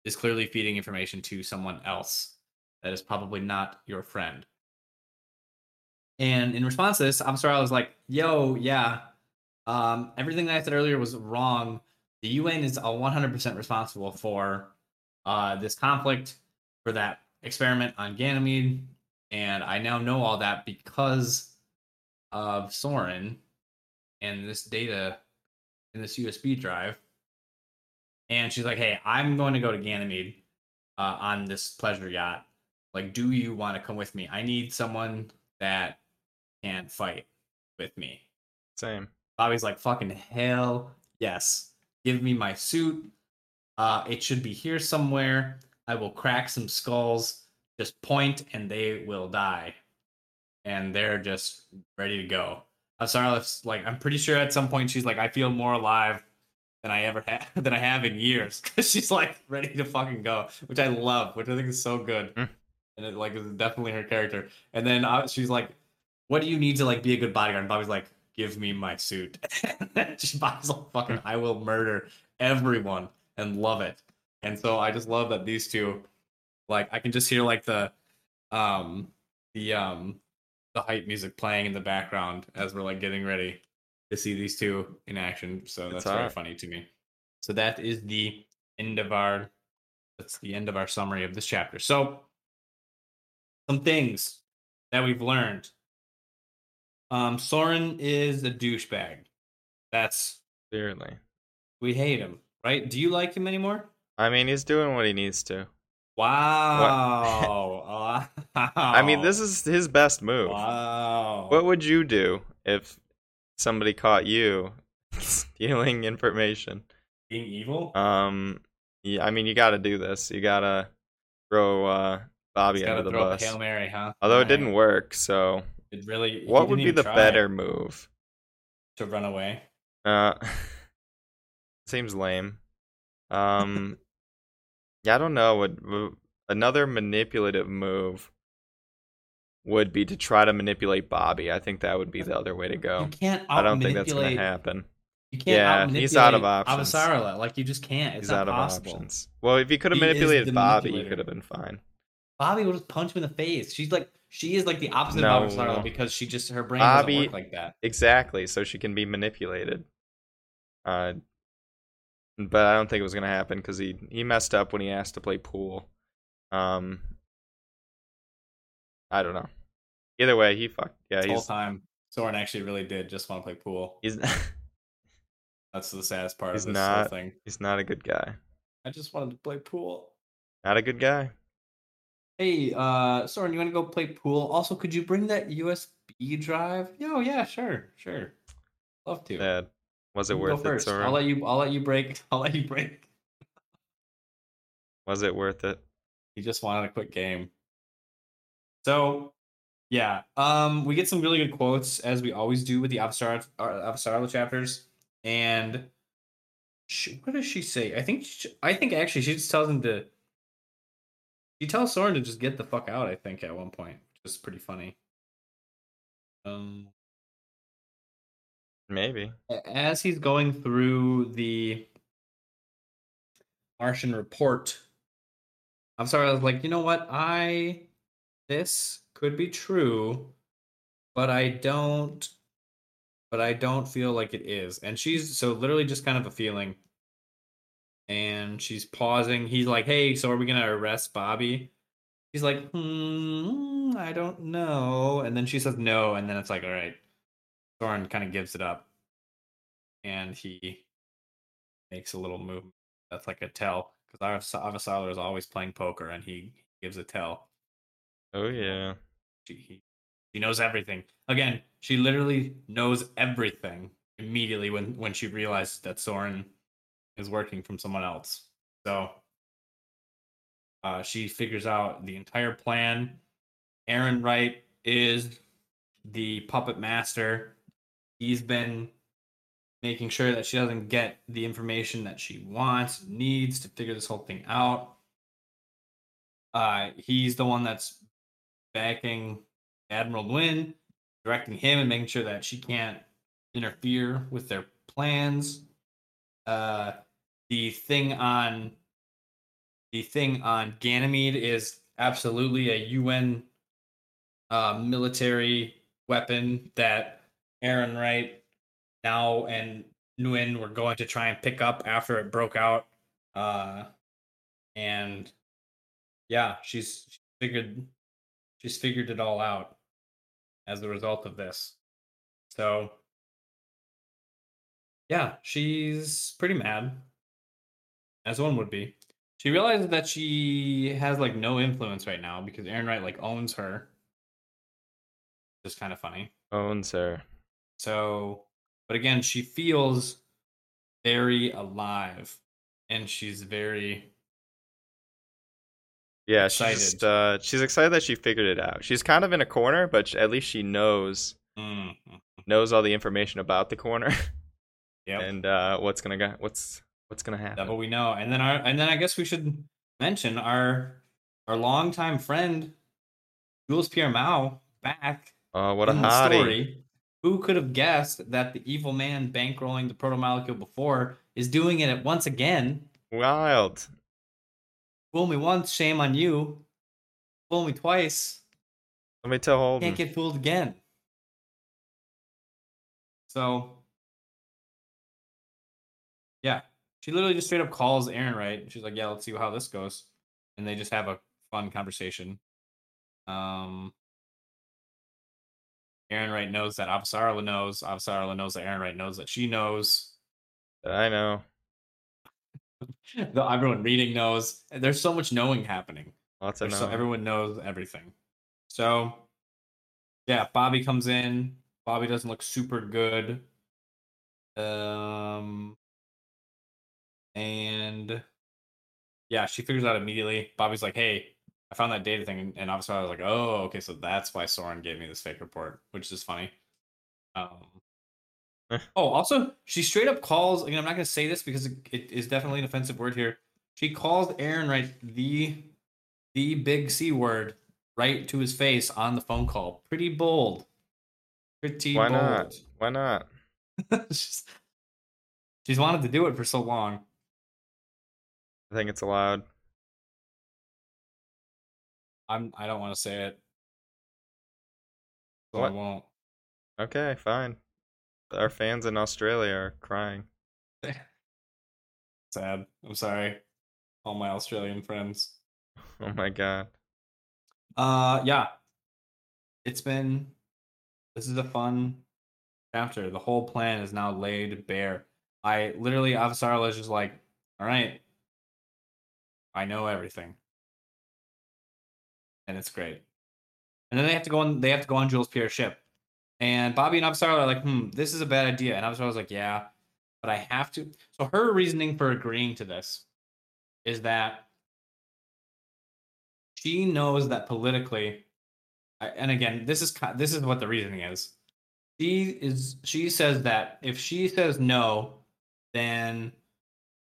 is clearly feeding information to someone else that is probably not your friend." And in response to this, Amsterdam was like, "Yo, yeah, um, everything that I said earlier was wrong. The UN is 100% responsible for uh, this conflict, for that experiment on Ganymede, and I now know all that because of Soren and this data in this USB drive." And she's like, "Hey, I'm going to go to Ganymede uh, on this pleasure yacht. Like, do you want to come with me? I need someone that can fight with me." Same. Bobbie's like, fucking hell yes. Give me my suit. Uh, it should be here somewhere. I will crack some skulls. Just point and they will die. And they're just ready to go. Uh, Sarlif's like, I'm pretty sure at some point she's like, I feel more alive than I ever had than I have in years. Cause she's like ready to fucking go, which I love, which I think is so good. Mm. And it like is definitely her character. And then uh, she's like, What do you need to like be a good bodyguard? And Bobbie's like, give me my suit. she buys like fucking I will murder everyone and love it. And so I just love that these two like I can just hear like the um the um the hype music playing in the background as we're like getting ready to see these two in action. So that's very hot. funny to me. So that is the end of our that's the end of our summary of this chapter. So some things that we've learned um, Soren is a douchebag. That's Clearly. we hate him, right? Do you like him anymore? I mean, he's doing what he needs to. Wow. I mean, this is his best move. wow. What would you do if somebody caught you stealing information? being evil? Um, yeah, I mean, you got to do this. You got to throw uh, Bobbie gotta under the throw up a bus. Hail Mary, huh? Although it didn't work, so It really. what would be the better move? to run away? Uh, seems lame. Um, yeah, I don't know. Would, would another manipulative move would be to try to manipulate Bobbie? I think that would be the other way to go. You can't I don't think that's gonna happen. You can't Yeah, he's out of options. Avasarala. Like you just can't. It's He's not out of possible. options. Well, if he could have manipulated Bobbie, he could have been fine. Bobbie would just punch him in the face. She's like she is like the opposite No. of Avasarala because she just her brain Bobbie- doesn't work like that. Exactly, so she can be manipulated. Uh, but I don't think it was gonna happen because he he messed up when he asked to play pool. Um, I don't know. Either way, he fucked. Yeah, This whole he's time, Soren actually really did just want to play pool. he's That's the saddest part He's of this whole thing. he's not a good guy. I just wanted to play pool. Not a good guy. Hey, uh, Soren, you want to go play pool? Also, could you bring that USB drive? Yo, yeah, sure, sure. Love to. Dad, was it You worth it. Soren? I'll let you. I'll let you break. I'll let you break. Was it worth it? He just wanted a quick game. So, yeah, um, we get some really good quotes as we always do with the Avasarala, Avasarala chapters. And she, what does she say? I think she, I think actually she just tells him to. She tells Soren to just get the fuck out. I think at one point, which is pretty funny. Um, Maybe. as he's going through the Martian report, I'm sorry, I was like, you know what? I this could be true, but I don't but I don't feel like it is. And she's so literally just kind of a feeling. And she's pausing. He's like, "Hey, so are we going to arrest Bobbie?" He's like, "Hmm, I don't know." And then she says no, and then it's like, "All right." Soren kind of gives it up and he makes a little move that's like a tell because Avasarala is always playing poker and he gives a tell. Oh yeah. She, he, she knows everything. Again, she literally knows everything immediately when, when she realizes that Soren is working from someone else. So uh, she figures out the entire plan. Errinwright is the puppet master. He's been making sure that she doesn't get the information that she wants, needs to figure this whole thing out. Uh, he's the one that's backing Admiral Nguyen, directing him and making sure that she can't interfere with their plans. Uh, the thing on the thing on Ganymede is absolutely a UN uh, military weapon that Errinwright now and Nguyen were going to try and pick up after it broke out. Uh, and yeah, she's she figured she's figured it all out as a result of this. So yeah, she's pretty mad, as one would be. She realizes that she has like no influence right now because Errinwright like owns her. Just kind of funny. Owns her. So, but again, she feels very alive and she's very Yeah, she's Excited. just, uh, she's excited that she figured it out. She's kind of in a corner, but at least she knows mm, knows all the information about the corner yep. and uh, what's gonna go, what's what's gonna happen. That's what we know. And then our and then I guess we should mention our our longtime friend Jules Pierre Mao back Oh, what a hottie! story. Who could have guessed that the evil man bankrolling the proto molecule before is doing it once again? Wild. Fool me once, shame on you. Fool me twice, Let me tell Holden. can't get fooled again. So, yeah, she literally just straight up calls Errinwright. She's like, "Yeah, let's see how this goes," and they just have a fun conversation. Um, Errinwright knows that Avasarala knows. Avasarala knows that Errinwright knows that she knows. I know. The, everyone reading knows. There's so much knowing happening. Lots of so everyone knows everything. So, yeah, Bobbie comes in. Bobbie doesn't look super good. Um, and yeah, she figures out immediately. Bobbie's like, "Hey, I found that data thing," and, obviously I was like, "Oh, okay, so that's why Soren gave me this fake report," which is funny. Um. Eh. oh, also, she straight up calls. Again, I'm not going to say this because it, it is definitely an offensive word here. She calls Errinwright the the big c word right to his face on the phone call. Pretty bold. Pretty Why bold. not? Why not? she's, she's wanted to do it for so long. I think it's allowed. I'm. I don't want to say it. So I won't. Okay, fine. Our fans in Australia are crying. Sad. I'm sorry, all my Australian friends. Oh my god. Uh, yeah. It's been. This is a fun chapter. The whole plan is now laid bare. I literally, Avasarala is just like, all right, I know everything, and it's great. And then they have to go on. They have to go on Jules Pierre's ship, and Bobbie and Avasarala are like, hmm, this is a bad idea. And Avasarala's like, yeah, but I have to. So her reasoning for agreeing to this is that she knows that politically, and again, this is this is what the reasoning is. She is she says that if she says no, then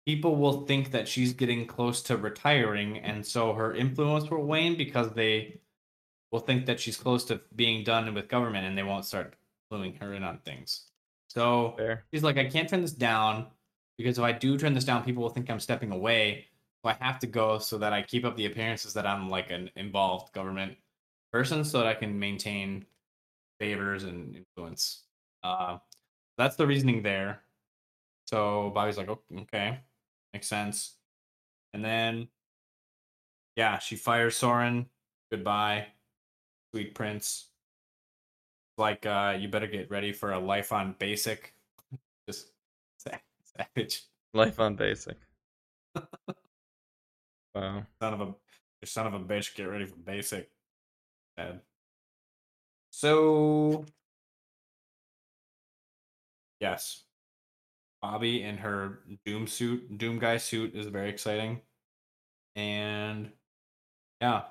people will think that she's getting close to retiring, and so her influence will wane because they will think that she's close to being done with government, and they won't start cluing her in on things. So Fair. She's like, I can't turn this down because if I do turn this down, people will think I'm stepping away. So I have to go so that I keep up the appearances that I'm like an involved government person so that I can maintain favors and influence. Uh, that's the reasoning there. So Bobbie's like, "Oh, okay, makes sense. And then, yeah, she fires Soren. Goodbye, sweet prince. Like, uh, you better get ready for a life on basic. Just sa- savage Life on basic. wow. son of a you son of a bitch. Get ready for basic. Sad. So, yes, Bobbie in her Doom suit, Doom guy suit is very exciting, and yeah,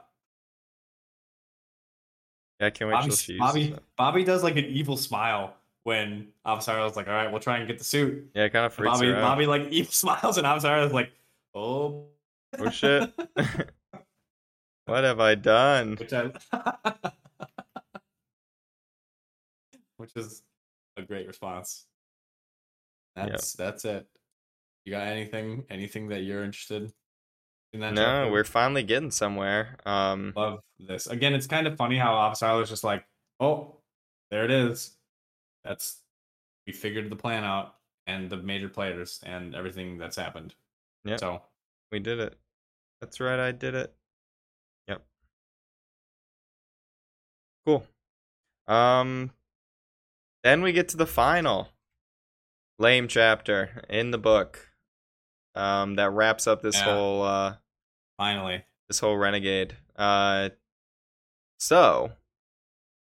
Yeah, I can't wait Bobbie, till Bobbie. Bobbie does like an evil smile when Avasarala's like, "All right, we'll try and get the suit." Yeah, it kind of freaks Bobbie, her out. Bobbie like evil smiles, and Avasarala's like, "Oh, Oh shit. what have I done? which I, which is a great response. That's that's it. You got anything anything that you're interested in that? No, chapter? we're finally getting somewhere. Um, love this. Again, it's kind of funny how is just like, oh, there it is. That's we figured the plan out and the major players and everything that's happened. Yeah. So we did it. That's right, I did it. Yep. Cool. Um, then we get to the final lame chapter in the book. Um, that wraps up this Yeah. whole uh finally, this whole renegade. Uh, so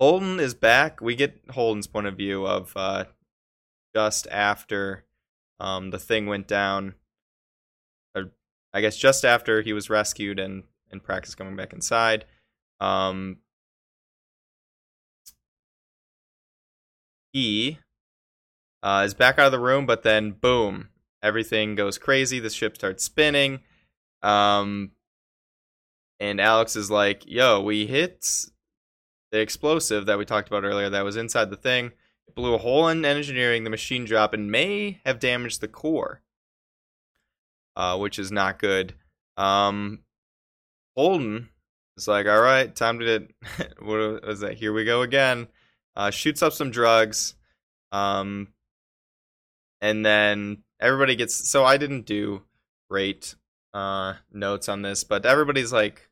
Holden is back. We get Holden's point of view of uh, just after um, the thing went down. Or I guess just after he was rescued and and Prax's coming back inside. Um, he uh, is back out of the room, but then boom, everything goes crazy. The ship starts spinning. Um, and Alex is like, "Yo, we hit the explosive that we talked about earlier that was inside the thing. It blew a hole in engineering the machine drop and may have damaged the core, uh, which is not good." Um, Holden is like, "All right, time to what was that? Here we go again." Uh, shoots up some drugs, um, and then everybody gets. So I didn't do great uh notes on this, but everybody's like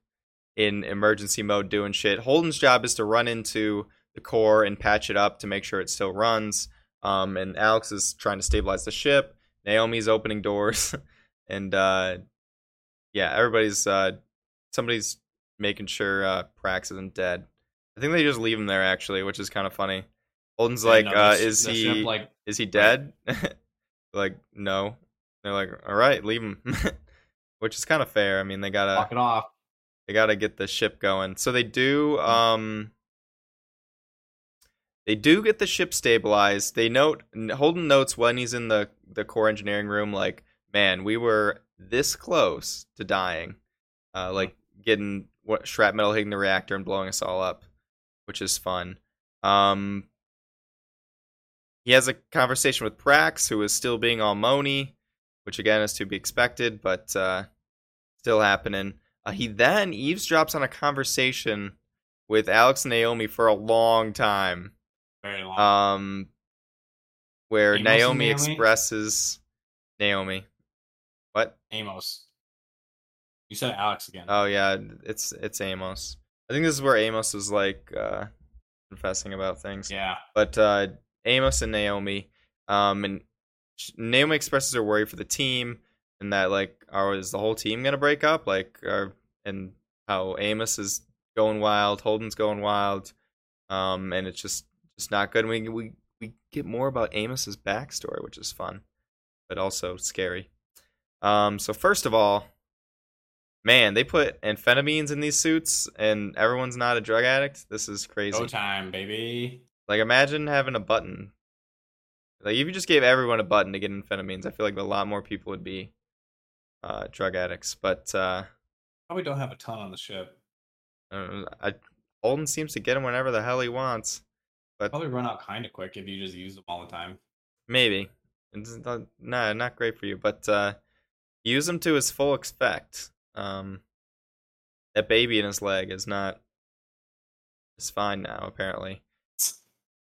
in emergency mode doing shit. Holden's job is to run into the core and patch it up to make sure it still runs. Um and Alex is trying to stabilize the ship. Naomi's opening doors and uh yeah, everybody's uh somebody's making sure uh Prax isn't dead. I think they just leave him there actually, which is kind of funny. Holden's like, no, uh, is he like is he dead? like, no. They're like, all right, leave them, Which is kind of fair. I mean, they gotta walk it off? they gotta get the ship going. So they do. Um, they do get the ship stabilized. They note Holden notes when he's in the the core engineering room, like, man, we were this close to dying, uh, like getting what shrapnel hitting the reactor and blowing us all up, which is fun. Um, he has a conversation with Prax, who is still being all moany, which again is to be expected, but uh, still happening. Uh, he then eavesdrops on a conversation with Alex and Naomi for a long time, Very long. um, where Amos Naomi, Naomi? expresses Naomi. What? Amos. You said Alex again. Oh yeah, it's it's Amos. I think this is where Amos is like uh confessing about things. yeah. But uh Amos and Naomi, um, and Naomi expresses her worry for the team and that like, are is the whole team gonna break up? Like, are, and how Amos is going wild, Holden's going wild, um, and it's just just not good. And we we we get more about Amos's backstory, which is fun, but also scary. Um, so first of all, man, they put amphetamines in these suits, and everyone's not a drug addict. This is crazy. Go time, baby. Like imagine having a button. Like if you just gave everyone a button to get amphetamines, I feel like a lot more people would be uh, drug addicts. But uh, Probably don't have a ton on the ship. I, know, I Holden seems to get them whenever the hell he wants. But Probably run out kind of quick if you just use them all the time. Maybe it's not, nah, not great for you, but uh, use them to his full effect. Um, that baby in his leg is not. Is fine now, apparently.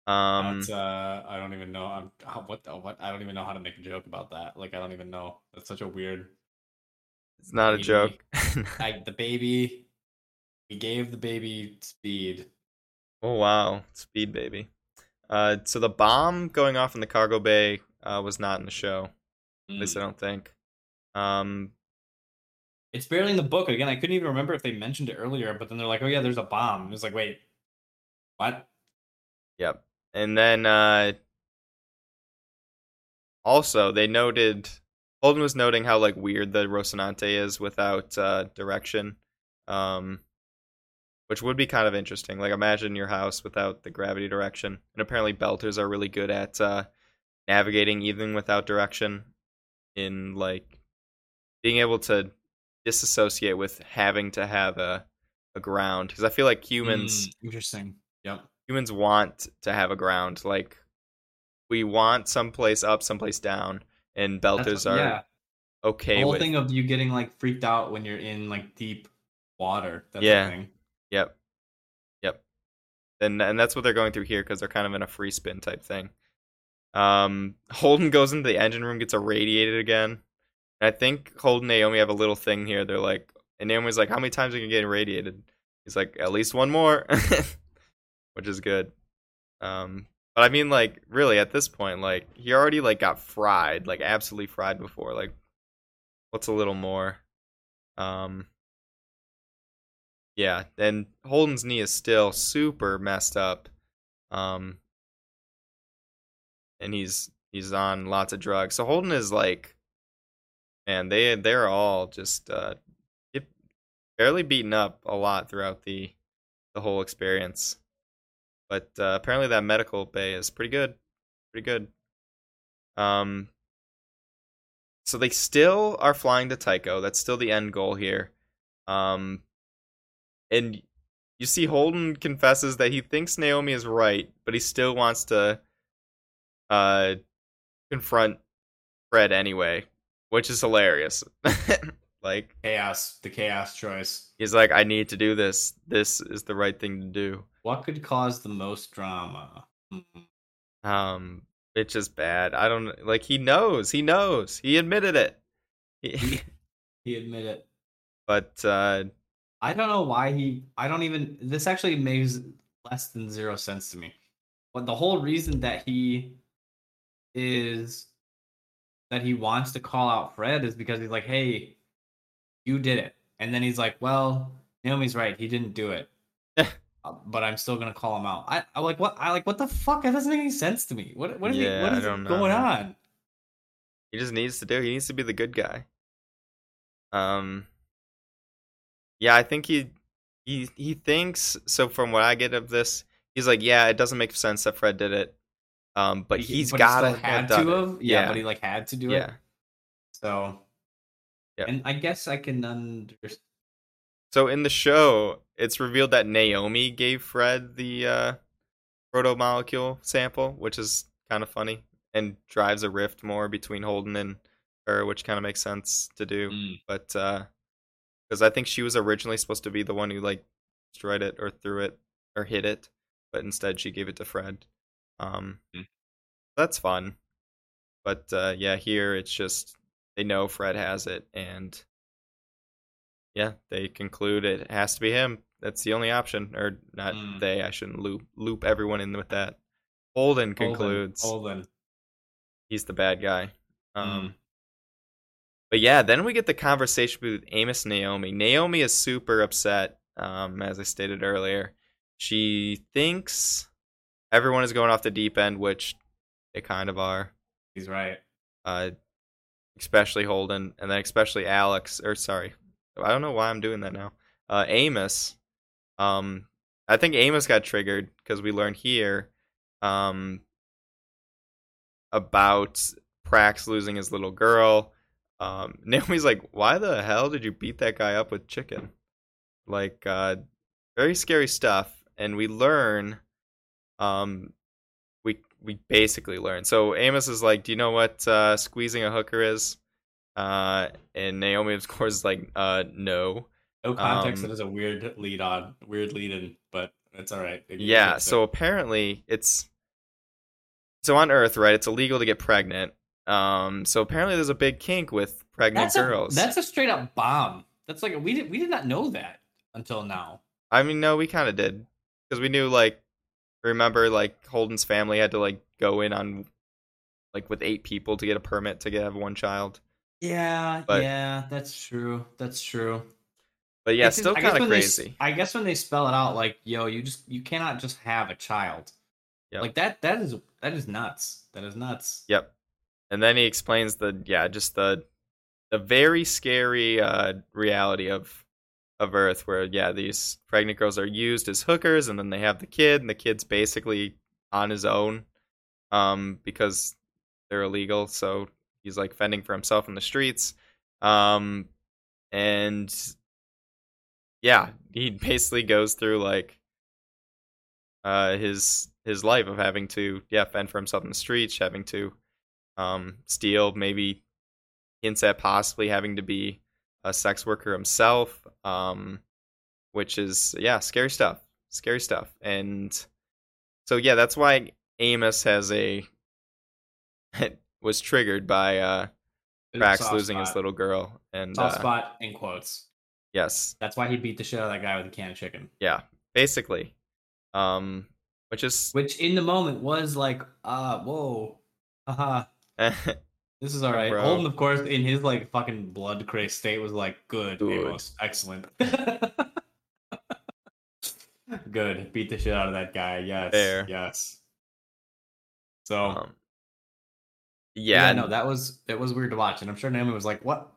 Um, uh, I don't even know. I'm how- what the what. I don't even know how to make a joke about that. Like I don't even know. That's such a weird. it's not a joke. Like the baby, we gave the baby speed. Oh wow, speed baby. Uh, so the bomb going off in the cargo bay uh, was not in the show. At least I Mm. don't think. Um, It's barely in the book. Again, I couldn't even remember if they mentioned it earlier. But then they're like, "Oh yeah, there's a bomb." It was like, wait, what? yep. And then uh, also they noted Holden was noting how like weird the Rocinante is without uh, direction, um, which would be kind of interesting. Like imagine your house without the gravity direction. And apparently Belters are really good at uh, navigating even without direction. In like being able to disassociate with having to have a a ground because I feel like humans Mm, interesting. Yep. Humans want to have a ground like we want someplace up someplace down and belters are yeah. okay the whole with thing of you getting like freaked out when you're in like deep water. That's Yeah. the thing. yep yep and and that's what they're going through here because they're kind of in a free spin type thing um holden goes into the engine room gets irradiated again and i think holden and naomi have a little thing here they're like and naomi's like how many times are you gonna get irradiated he's like at least one more which is good um but i mean like really at this point like he already like got fried like absolutely fried before like what's a little more um yeah, and Holden's knee is still super messed up. Um and he's he's on lots of drugs. So Holden is like man, they they're all just uh barely beaten up a lot throughout the the whole experience. But uh, apparently that medical bay is pretty good. Pretty good. Um so they still are flying to Tycho. That's still the end goal here. Um and you see Holden confesses that he thinks Naomi is right, but he still wants to uh confront Fred anyway, which is hilarious. like Chaos. The chaos choice. he's like I need to do this. This is the right thing to do. What could cause the most drama? Um it's just bad. I don't like he knows. He knows. He admitted it. He, He admitted. but uh I don't know why he. I don't even. This actually makes less than zero sense to me. But the whole reason that he is that he wants to call out Fred is because he's like, "Hey, you did it," and then he's like, "Well, Naomi's right. He didn't do it." Uh, but I'm still gonna call him out. I, I like what I like. What the fuck? That doesn't make any sense to me. What what is Yeah, he, what is know, going man. on? he just needs to do. He needs to be the good guy. Um. Yeah, I think he he he thinks so. From what I get of this, he's like, yeah, it doesn't make sense that Fred did it. Um, but He- he's but got still to had have to have. Yeah, Yeah. but he like had to do it. Yeah. So. Yep. And I guess I can understand. So in the show, it's revealed that Naomi gave Fred the uh, proto molecule sample, which is kind of funny and drives a rift more between Holden and her, which kind of makes sense to do. Mm. But because I think she was originally supposed to be the one who like destroyed it or threw it or hit it, but instead she gave it to Fred. Um, Mm. that's fun. But uh, yeah, here it's just they know Fred has it, and yeah, they conclude it has to be him. That's the only option, or not Mm. they. I shouldn't loop loop everyone in with that. Holden concludes Holden. he's the bad guy. Um, Mm. But yeah, then we get the conversation with Amos and Naomi. Naomi is super upset, um, as I stated earlier. She thinks everyone is going off the deep end, which they kind of are. He's right. Uh, especially Holden, and then especially Alex. Or sorry, I don't know why I'm doing that now. Uh, Amos. Um, I think Amos got triggered because we learned here, um, about Prax losing his little girl. Um, Naomi's like, "Why the hell did you beat that guy up with chicken?" Like, uh, very scary stuff. And we learn, um, we we basically learn. So Amos is like, "Do you know what uh, squeezing a hooker is?" Uh, and Naomi, of course, is like, "Uh, no." No context. Um, it is a weird lead on, weird lead in, but it's all right. It- Yeah, it's so apparently it's so on Earth, right? It's illegal to get pregnant. Um, so apparently there's a big kink with pregnant that's girls. A, that's a straight up bomb. That's like we did we did not know that until now. I mean, no, we kind of did because we knew like remember like Holden's family had to like go in on like with eight people to get a permit to get have one child. Yeah, But- yeah, that's true. That's true. But yeah, It's still kind of when they crazy. I guess when they spell it out, like, yo, you just you cannot just have a child. Yep. Like that. That is that is nuts. That is nuts. Yep. And then he explains the yeah, just the the very scary uh reality of of Earth where yeah, these pregnant girls are used as hookers and then they have the kid and the kid's basically on his own um because they're illegal, so he's like fending for himself in the streets. Um and yeah, he basically goes through like uh his his life of having to yeah fend for himself in the streets, having to um steal, maybe hints at possibly having to be a sex worker himself, um, which is yeah scary stuff, scary stuff, and so yeah that's why Amos has a was triggered by uh Soft losing his little girl, and soft uh, spot in quotes. yes, That's why he beat the shit out of that guy with a can of chicken. yeah, basically, um, which is Which in the moment was like, uh, whoa, haha, this is all right. Bro. Holden, of course, in his like fucking blood crazed state, was like, good, Good. Amos, excellent. good, beat the shit out of that guy. Yes, Fair. yes. So um, yeah, yeah, no, that was it was weird to watch, and I'm sure Naomi was like, what,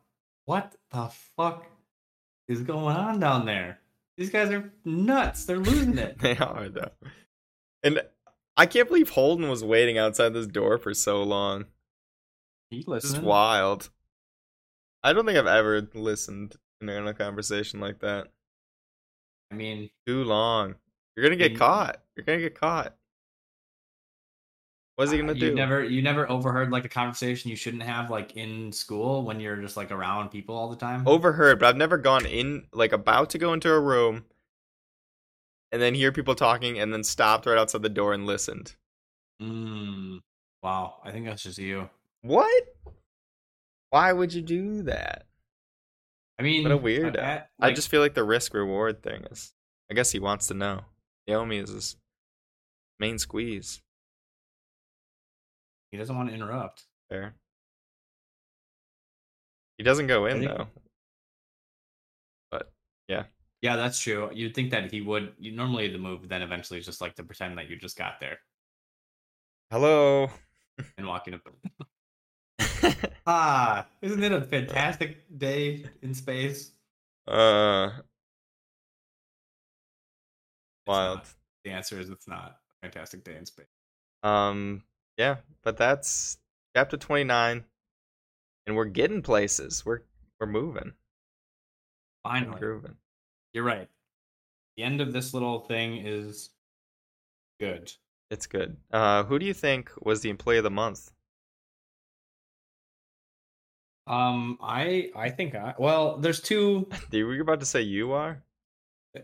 what the fuck is going on down there? These guys are nuts. They're losing it. They are though. And I can't believe Holden was waiting outside this door for so long. He This is listening? wild. I don't think I've ever listened in a conversation like that. I mean, Too long. You're gonna get And- caught. You're gonna get caught. What's he gonna Uh, you do? never you never overheard like a conversation you shouldn't have like in school when you're just like around people all the time. Overheard, but I've never gone in like about to go into a room and then hear people talking and then stopped right outside the door and listened. Mm, wow, I think that's just you. What? Why would you do that? I mean, What a weirdo. I, I like, just feel like the risk reward thing is. I guess he wants to know. Naomi is his main squeeze. he doesn't want to interrupt. Fair. He doesn't go in think- though. But yeah. Yeah, that's true. You'd think that he would. You normally the move then eventually is just like to pretend that you just got there Hello. and walking up. Ah, isn't it a fantastic day in space? uh wild. The answer is it's not a fantastic day in space. Um yeah, but that's chapter 29 and we're getting places. We're we're moving. Finally, grooving. you're right. The end of this little thing is good. It's good. Uh who do you think was the employee of the month? Um, I I think I well, there's two. Were you about to say you are?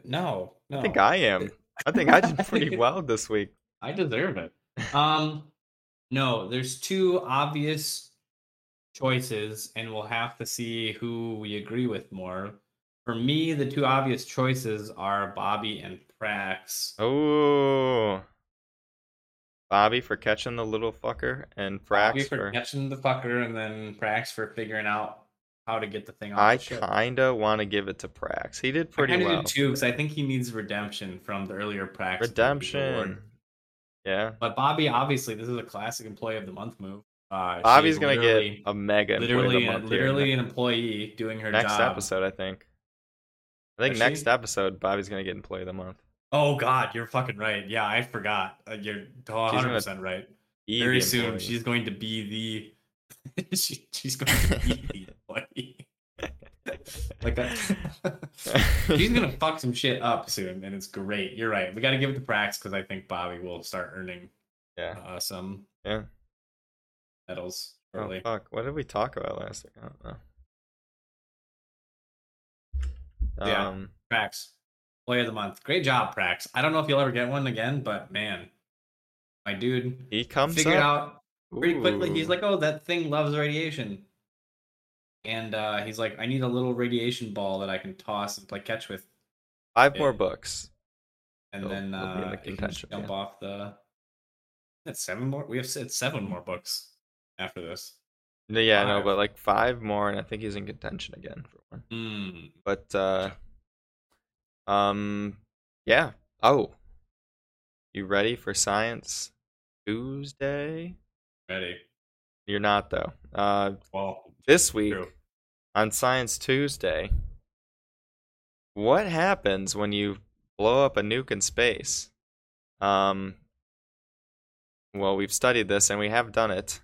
No, no. I think I am. I think I did pretty well this week. I deserve it. Um, no, there's two obvious choices, and we'll have to see who we agree with more. For me, the two obvious choices are Bobbie and Prax. Oh. Bobbie for catching the little fucker and Bobbie Prax for for. catching the fucker, and then Prax for figuring out how to get the thing off I kinda want to give it to Prax. He did pretty of well. too, because I think he needs redemption from the earlier Prax. Redemption. Yeah. But Bobbie, obviously, this is a classic employee of the month move. Uh, Bobbie's gonna get a mega employee of the literally, in literally an employee doing her next job. episode, I think. I think Is next she? episode, Bobbie's gonna get employee of the month. Oh God, you're fucking right. Yeah, I forgot. Uh, You're 100 percent right. Very soon, employee. she's going to be the. she, she's going to be the employee. like that. she's gonna fuck some shit up soon, and it's great. You're right. We got to give it to Prax because I think Bobbie will start earning Yeah. uh, some Yeah. medals Oh fuck! What did we talk about last week? I don't know. Yeah. Um, Prax, employee of the month. Great job, Prax. I don't know if you'll ever get one again, but man, my dude he comes figured up. out pretty quickly. He's like, "Oh, that thing loves radiation," and uh, he's like, "I need a little radiation ball that I can toss and play catch with." five more books. And He'll- then uh, it can contention, jump yeah. off the. That's seven more. We have said seven more books after this. No, yeah, no, but like five more, and I think he's in contention again for one. Hmm. But uh, um, yeah. Oh, you ready for Science Tuesday? Ready? You're not though. Uh, Well, this week true. on Science Tuesday, what happens when you blow up a nuke in space? Um, well, we've studied this and we have done it,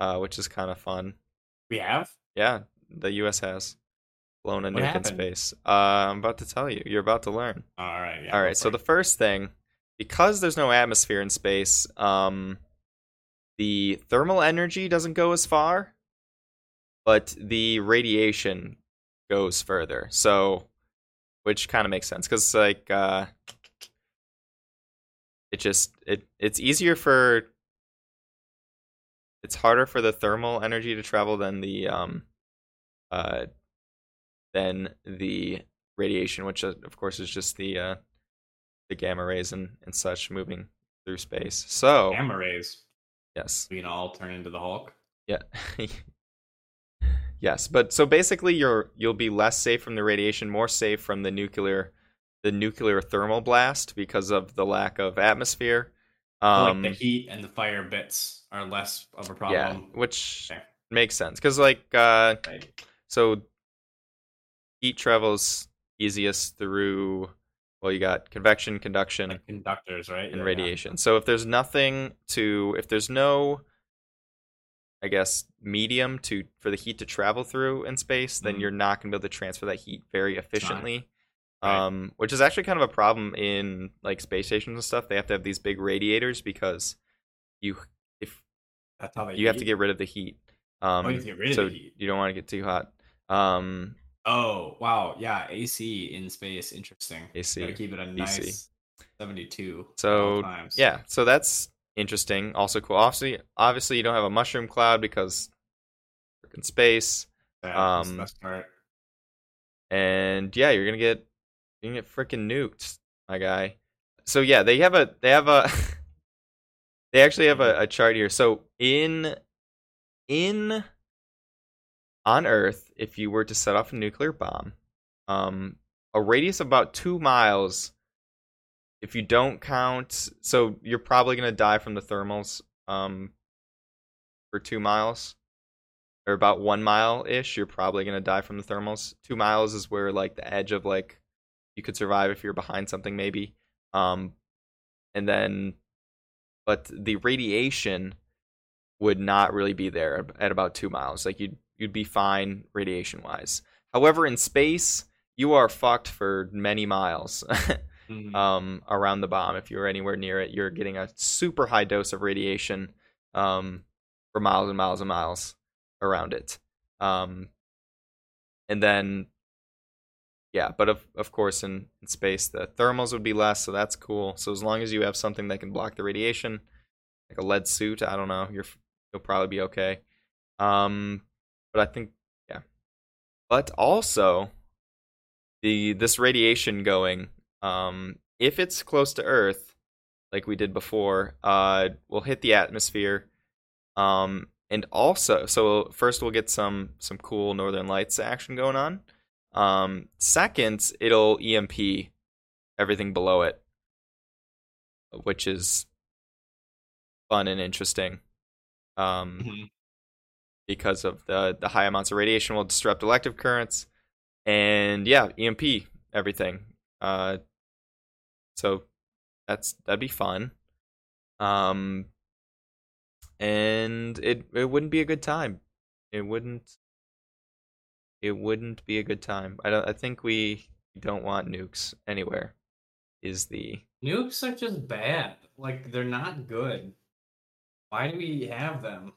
uh, which is kind of fun. we have. Yeah, the U.S. has blown a What nuke happened? in space. Uh, I'm about to tell you. You're about to learn. All right. Yeah, All right. So the first thing, because there's no atmosphere in space, um, the thermal energy doesn't go as far, but the radiation goes further. So, which kind of makes sense because like uh, it just it it's easier for it's harder for the thermal energy to travel than the um uh than the radiation, which uh, of course is just the uh the gamma rays and, and such moving through space. So gamma rays. yes, We can all turn into the Hulk. yeah, yes. But so basically, you're you'll be less safe from the radiation, more safe from the nuclear the nuclear thermal blast because of the lack of atmosphere. Um, like the heat and the fire bits are less of a problem. yeah, which Okay. makes sense because like uh, Right. so heat travels easiest through well, you got convection, conduction, Like conductors, right? and Yeah, yeah. radiation. So if there's nothing to, if there's no, I guess, medium to for the heat to travel through in space, then Mhm. you're not gonna be able to transfer that heat very efficiently. Right. Um, which is actually kind of a problem in like space stations and stuff. They have to have these big radiators because you if That's how they you have to get rid of the heat. Um, Oh, you get rid of so the heat. you don't want to get too hot. Um, Oh wow, yeah, AC in space, interesting. AC, Gotta keep it a nice seventy-two. So yeah, so that's interesting. Also cool. Obviously, obviously you don't have a mushroom cloud because freaking space. Yeah, that's um, best part. And yeah, you're gonna get you're gonna get freaking nuked, my guy. So yeah, they have a they have a they actually have a, a chart here. So in in on Earth, if you were to set off a nuclear bomb, um, a radius of about two miles, if you don't count, so you're probably gonna die from the thermals, um, for two miles, or about one mile ish. You're probably gonna die from the thermals. Two miles is where like the edge of like you could survive if you're behind something maybe, um, and then, but the radiation would not really be there at about two miles. Like you'd you'd be fine radiation wise. However, in space, you are fucked for many miles Mhm. um, around the bomb. If you're anywhere near it, you're getting a super high dose of radiation um, for miles and miles and miles around it. Um, and then, yeah, but of of course, in, in space, the thermals would be less, so that's cool. So as long as you have something that can block the radiation, like a lead suit, I don't know, you're you'll probably be okay. Um, but I think yeah. But also, the this radiation going, um, if it's close to Earth, like we did before, uh, will hit the atmosphere. Um, and also, so first we'll get some some cool Northern Lights action going on. Um, second, it'll EMP everything below it, which is fun and interesting. Um, Mhm. Because of the the high amounts of radiation will disrupt electric currents, and yeah, EMP everything. Uh, so that's that'd be fun. Um, and it it wouldn't be a good time. It wouldn't. It wouldn't be a good time. I don't. I think we don't want nukes anywhere. Is the Nukes are just bad. Like they're not good. Why do we have them?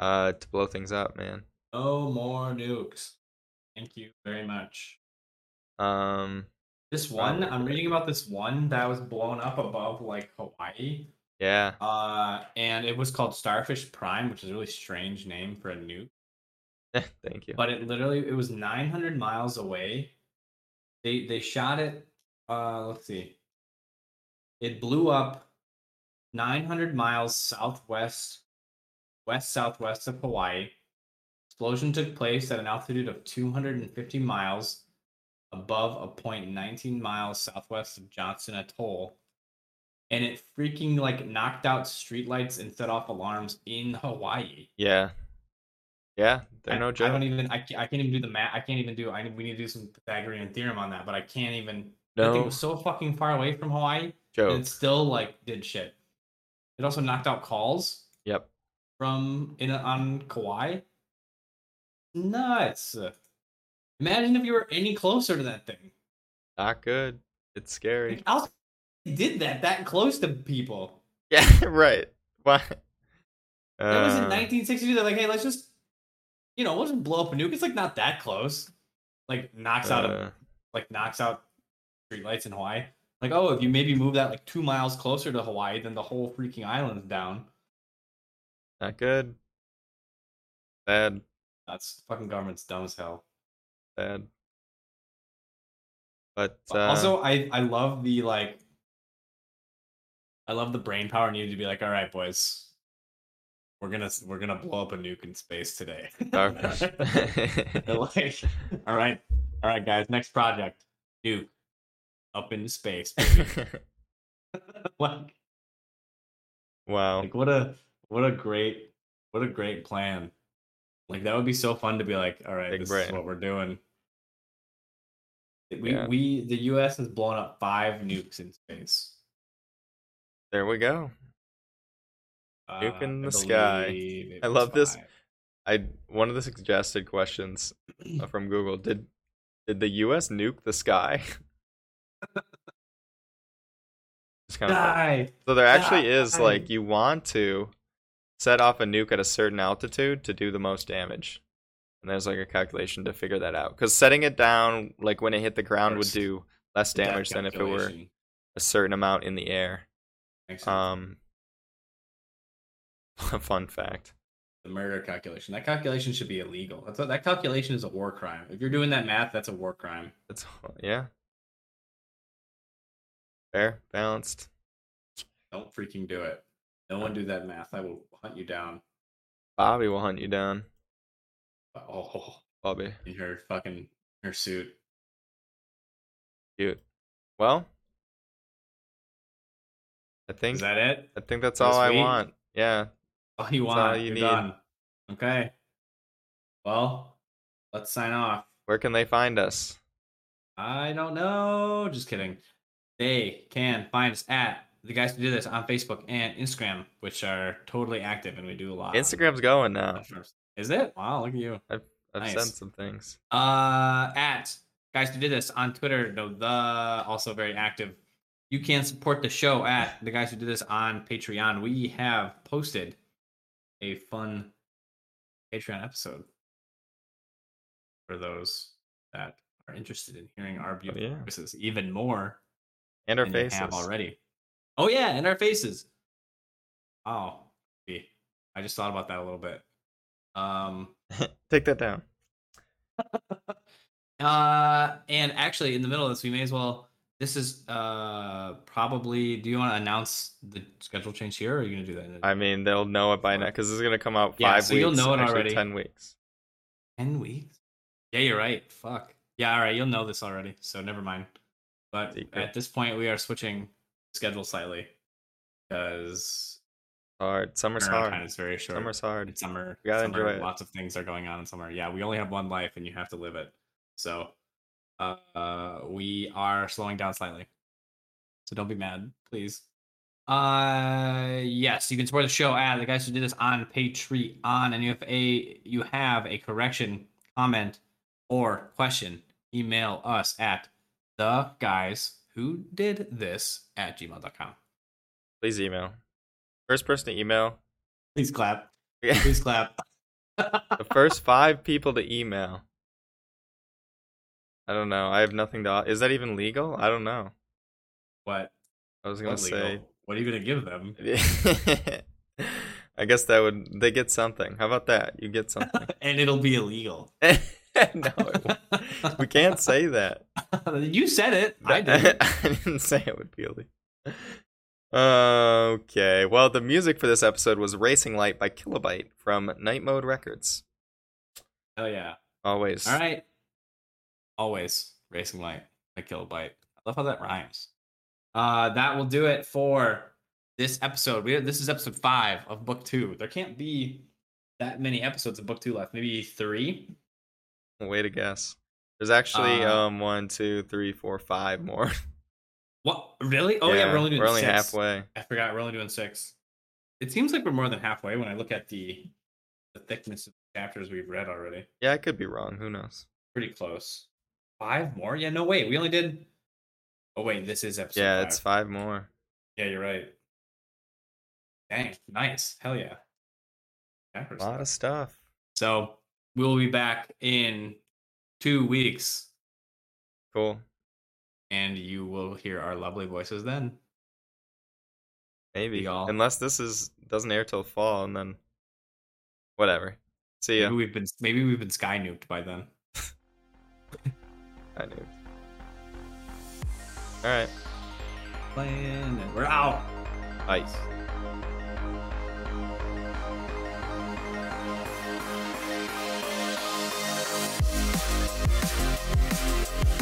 Uh to blow things up, man. No more nukes. Thank you very much. Um, This one, I'm reading about this one that was blown up above like Hawaii. yeah, Uh, and it was called Starfish Prime, which is a really strange name for a nuke. thank you. But it literally it was 900 miles away. They they shot it. Uh, let's see. It blew up 900 miles southwest, west southwest of Hawaii. Explosion took place at an altitude of 250 miles above a point 19 miles southwest of Johnston Atoll. And it freaking like knocked out streetlights and set off alarms in Hawaii. Yeah, yeah, they're I, no I don't even. I can't, I can't even do the math. I can't even do. I we need to do some Pythagorean theorem on that, but I can't even. No was so fucking far away from Hawaii, and joke. it still like did shit. It also knocked out calls Yep. From in on Kauai. Nuts. Imagine if you were any closer to that thing. Not good. It's scary. How did that that close to people? Yeah, right. Why? That was in Uh, 1962. They're like, hey, let's just, you know, we'll just blow up a nuke. It's like not that close. Like knocks out a uh, like knocks out streetlights in Hawaii. Like, oh, if you maybe move that like two miles closer to Hawaii, then the whole freaking island's down. Not good. Bad. That's fucking government's dumb as hell. Bad. But uh, also, I I love the like, I love the brain power needed to be like, all right, boys, we're gonna we're gonna blow up a nuke in space today. Like, all right, all right, guys, next project, nuke up into space. baby." like, wow. Like what a what a great what a great plan. Like that would be so fun to be like, all right, Big this brain. is what we're doing. We Yeah. we the US has blown up five nukes in space. There we go. Nuke Uh, in I the sky. I love this. I one of the suggested questions uh, from Google did did the U.S. nuke the sky? it's kind of Die. so there actually is like you want to set off a nuke at a certain altitude to do the most damage, and there's like a calculation to figure that out. Because setting it down like when it hit the ground would do less damage than if it were a certain amount in the air. Um, fun fact. the murder calculation. That calculation should be illegal. That's what, that calculation is a war crime. If you're doing that math, that's a war crime. That's yeah. Fair, balanced. Don't freaking do it. No one do that math. I will hunt you down. Bobbie will hunt you down. Oh, Bobbie, in her fucking her suit. cute. Well, I think Is that it? I think that's all I want. Yeah. All you That's all want. you You're need. done. Okay. Well, let's sign off. Where can they find us? I don't know. Just kidding. They can find us at the guys who do this on Facebook and Instagram, which are totally active, and we do a lot. Instagram's going now. Is it? Wow, look at you. I've Nice. sent some things. Uh, at guys who did this on Twitter. No, the also very active. You can support the show at the guys who did this on Patreon. We have posted a fun Patreon episode for those that are interested in hearing our beautiful yeah. voices even more And our faces. have already. Oh yeah, and our faces. Oh. I just thought about that a little bit. Um, Take that down. uh, and actually, in the middle of this, we may as well. This is uh probably. Do you want to announce the schedule change here, or are you gonna do that? in I mean, they'll know it by now because this is gonna come out five Yeah, weeks. so you'll know it actually already. Ten weeks. Ten weeks? Yeah, you're right. Fuck. Yeah, all right. You'll know this already, so never mind. But Secret. at this point, we are switching schedule slightly because Hard. Summer's turnaround time hard. is very short. Summer's hard. It's summer. You gotta summer, enjoy it. Lots of things are going on in summer. Yeah, we only have one life, and you have to live it. So, uh, uh, we are slowing down slightly. So don't be mad, please. Uh, yes, you can support the show at the guys who did this on Patreon, and if a you have a correction, comment, or question, email us at the guys who did this at gmail.com. Please email. First person to email. Please clap. Please clap. the first five people to email. I don't know. I have nothing to. Is that even legal? I don't know. what? I was gonna What say. What are you gonna give them? I guess that would they get something. How about that? You get something. and it'll be illegal. no, we can't say that. you said it. I did. I didn't say it would be illegal. Okay. Well, the music for this episode was "Racing Light" by Kilobyte from Night Mode Records. Oh yeah. Always. All right. Always racing light by kilobyte. I love how that rhymes. Uh, that will do it for this episode. We this is episode five of book two. There can't be that many episodes of book two left. Maybe three. Way to guess. There's actually Uh, um one, two, three, four, five more. What? Really? Oh yeah, we're only doing six. halfway. I forgot we're only doing six. It seems like we're more than halfway when I look at the the thickness of the chapters we've read already. Yeah, I could be wrong. Who knows? Pretty close. Five more? Yeah, no way. We only did Oh wait, this is episode yeah, five. it's five more. Yeah, you're right. Dang, nice. Hell yeah. A lot of stuff. So we'll be back in two weeks Cool. and you will hear our lovely voices then. Maybe. y'all. Unless this is doesn't air till fall, and then whatever. See ya. Maybe we've been maybe we've been sky nuked by then. I knew. All right. Playing and we're out. Ice.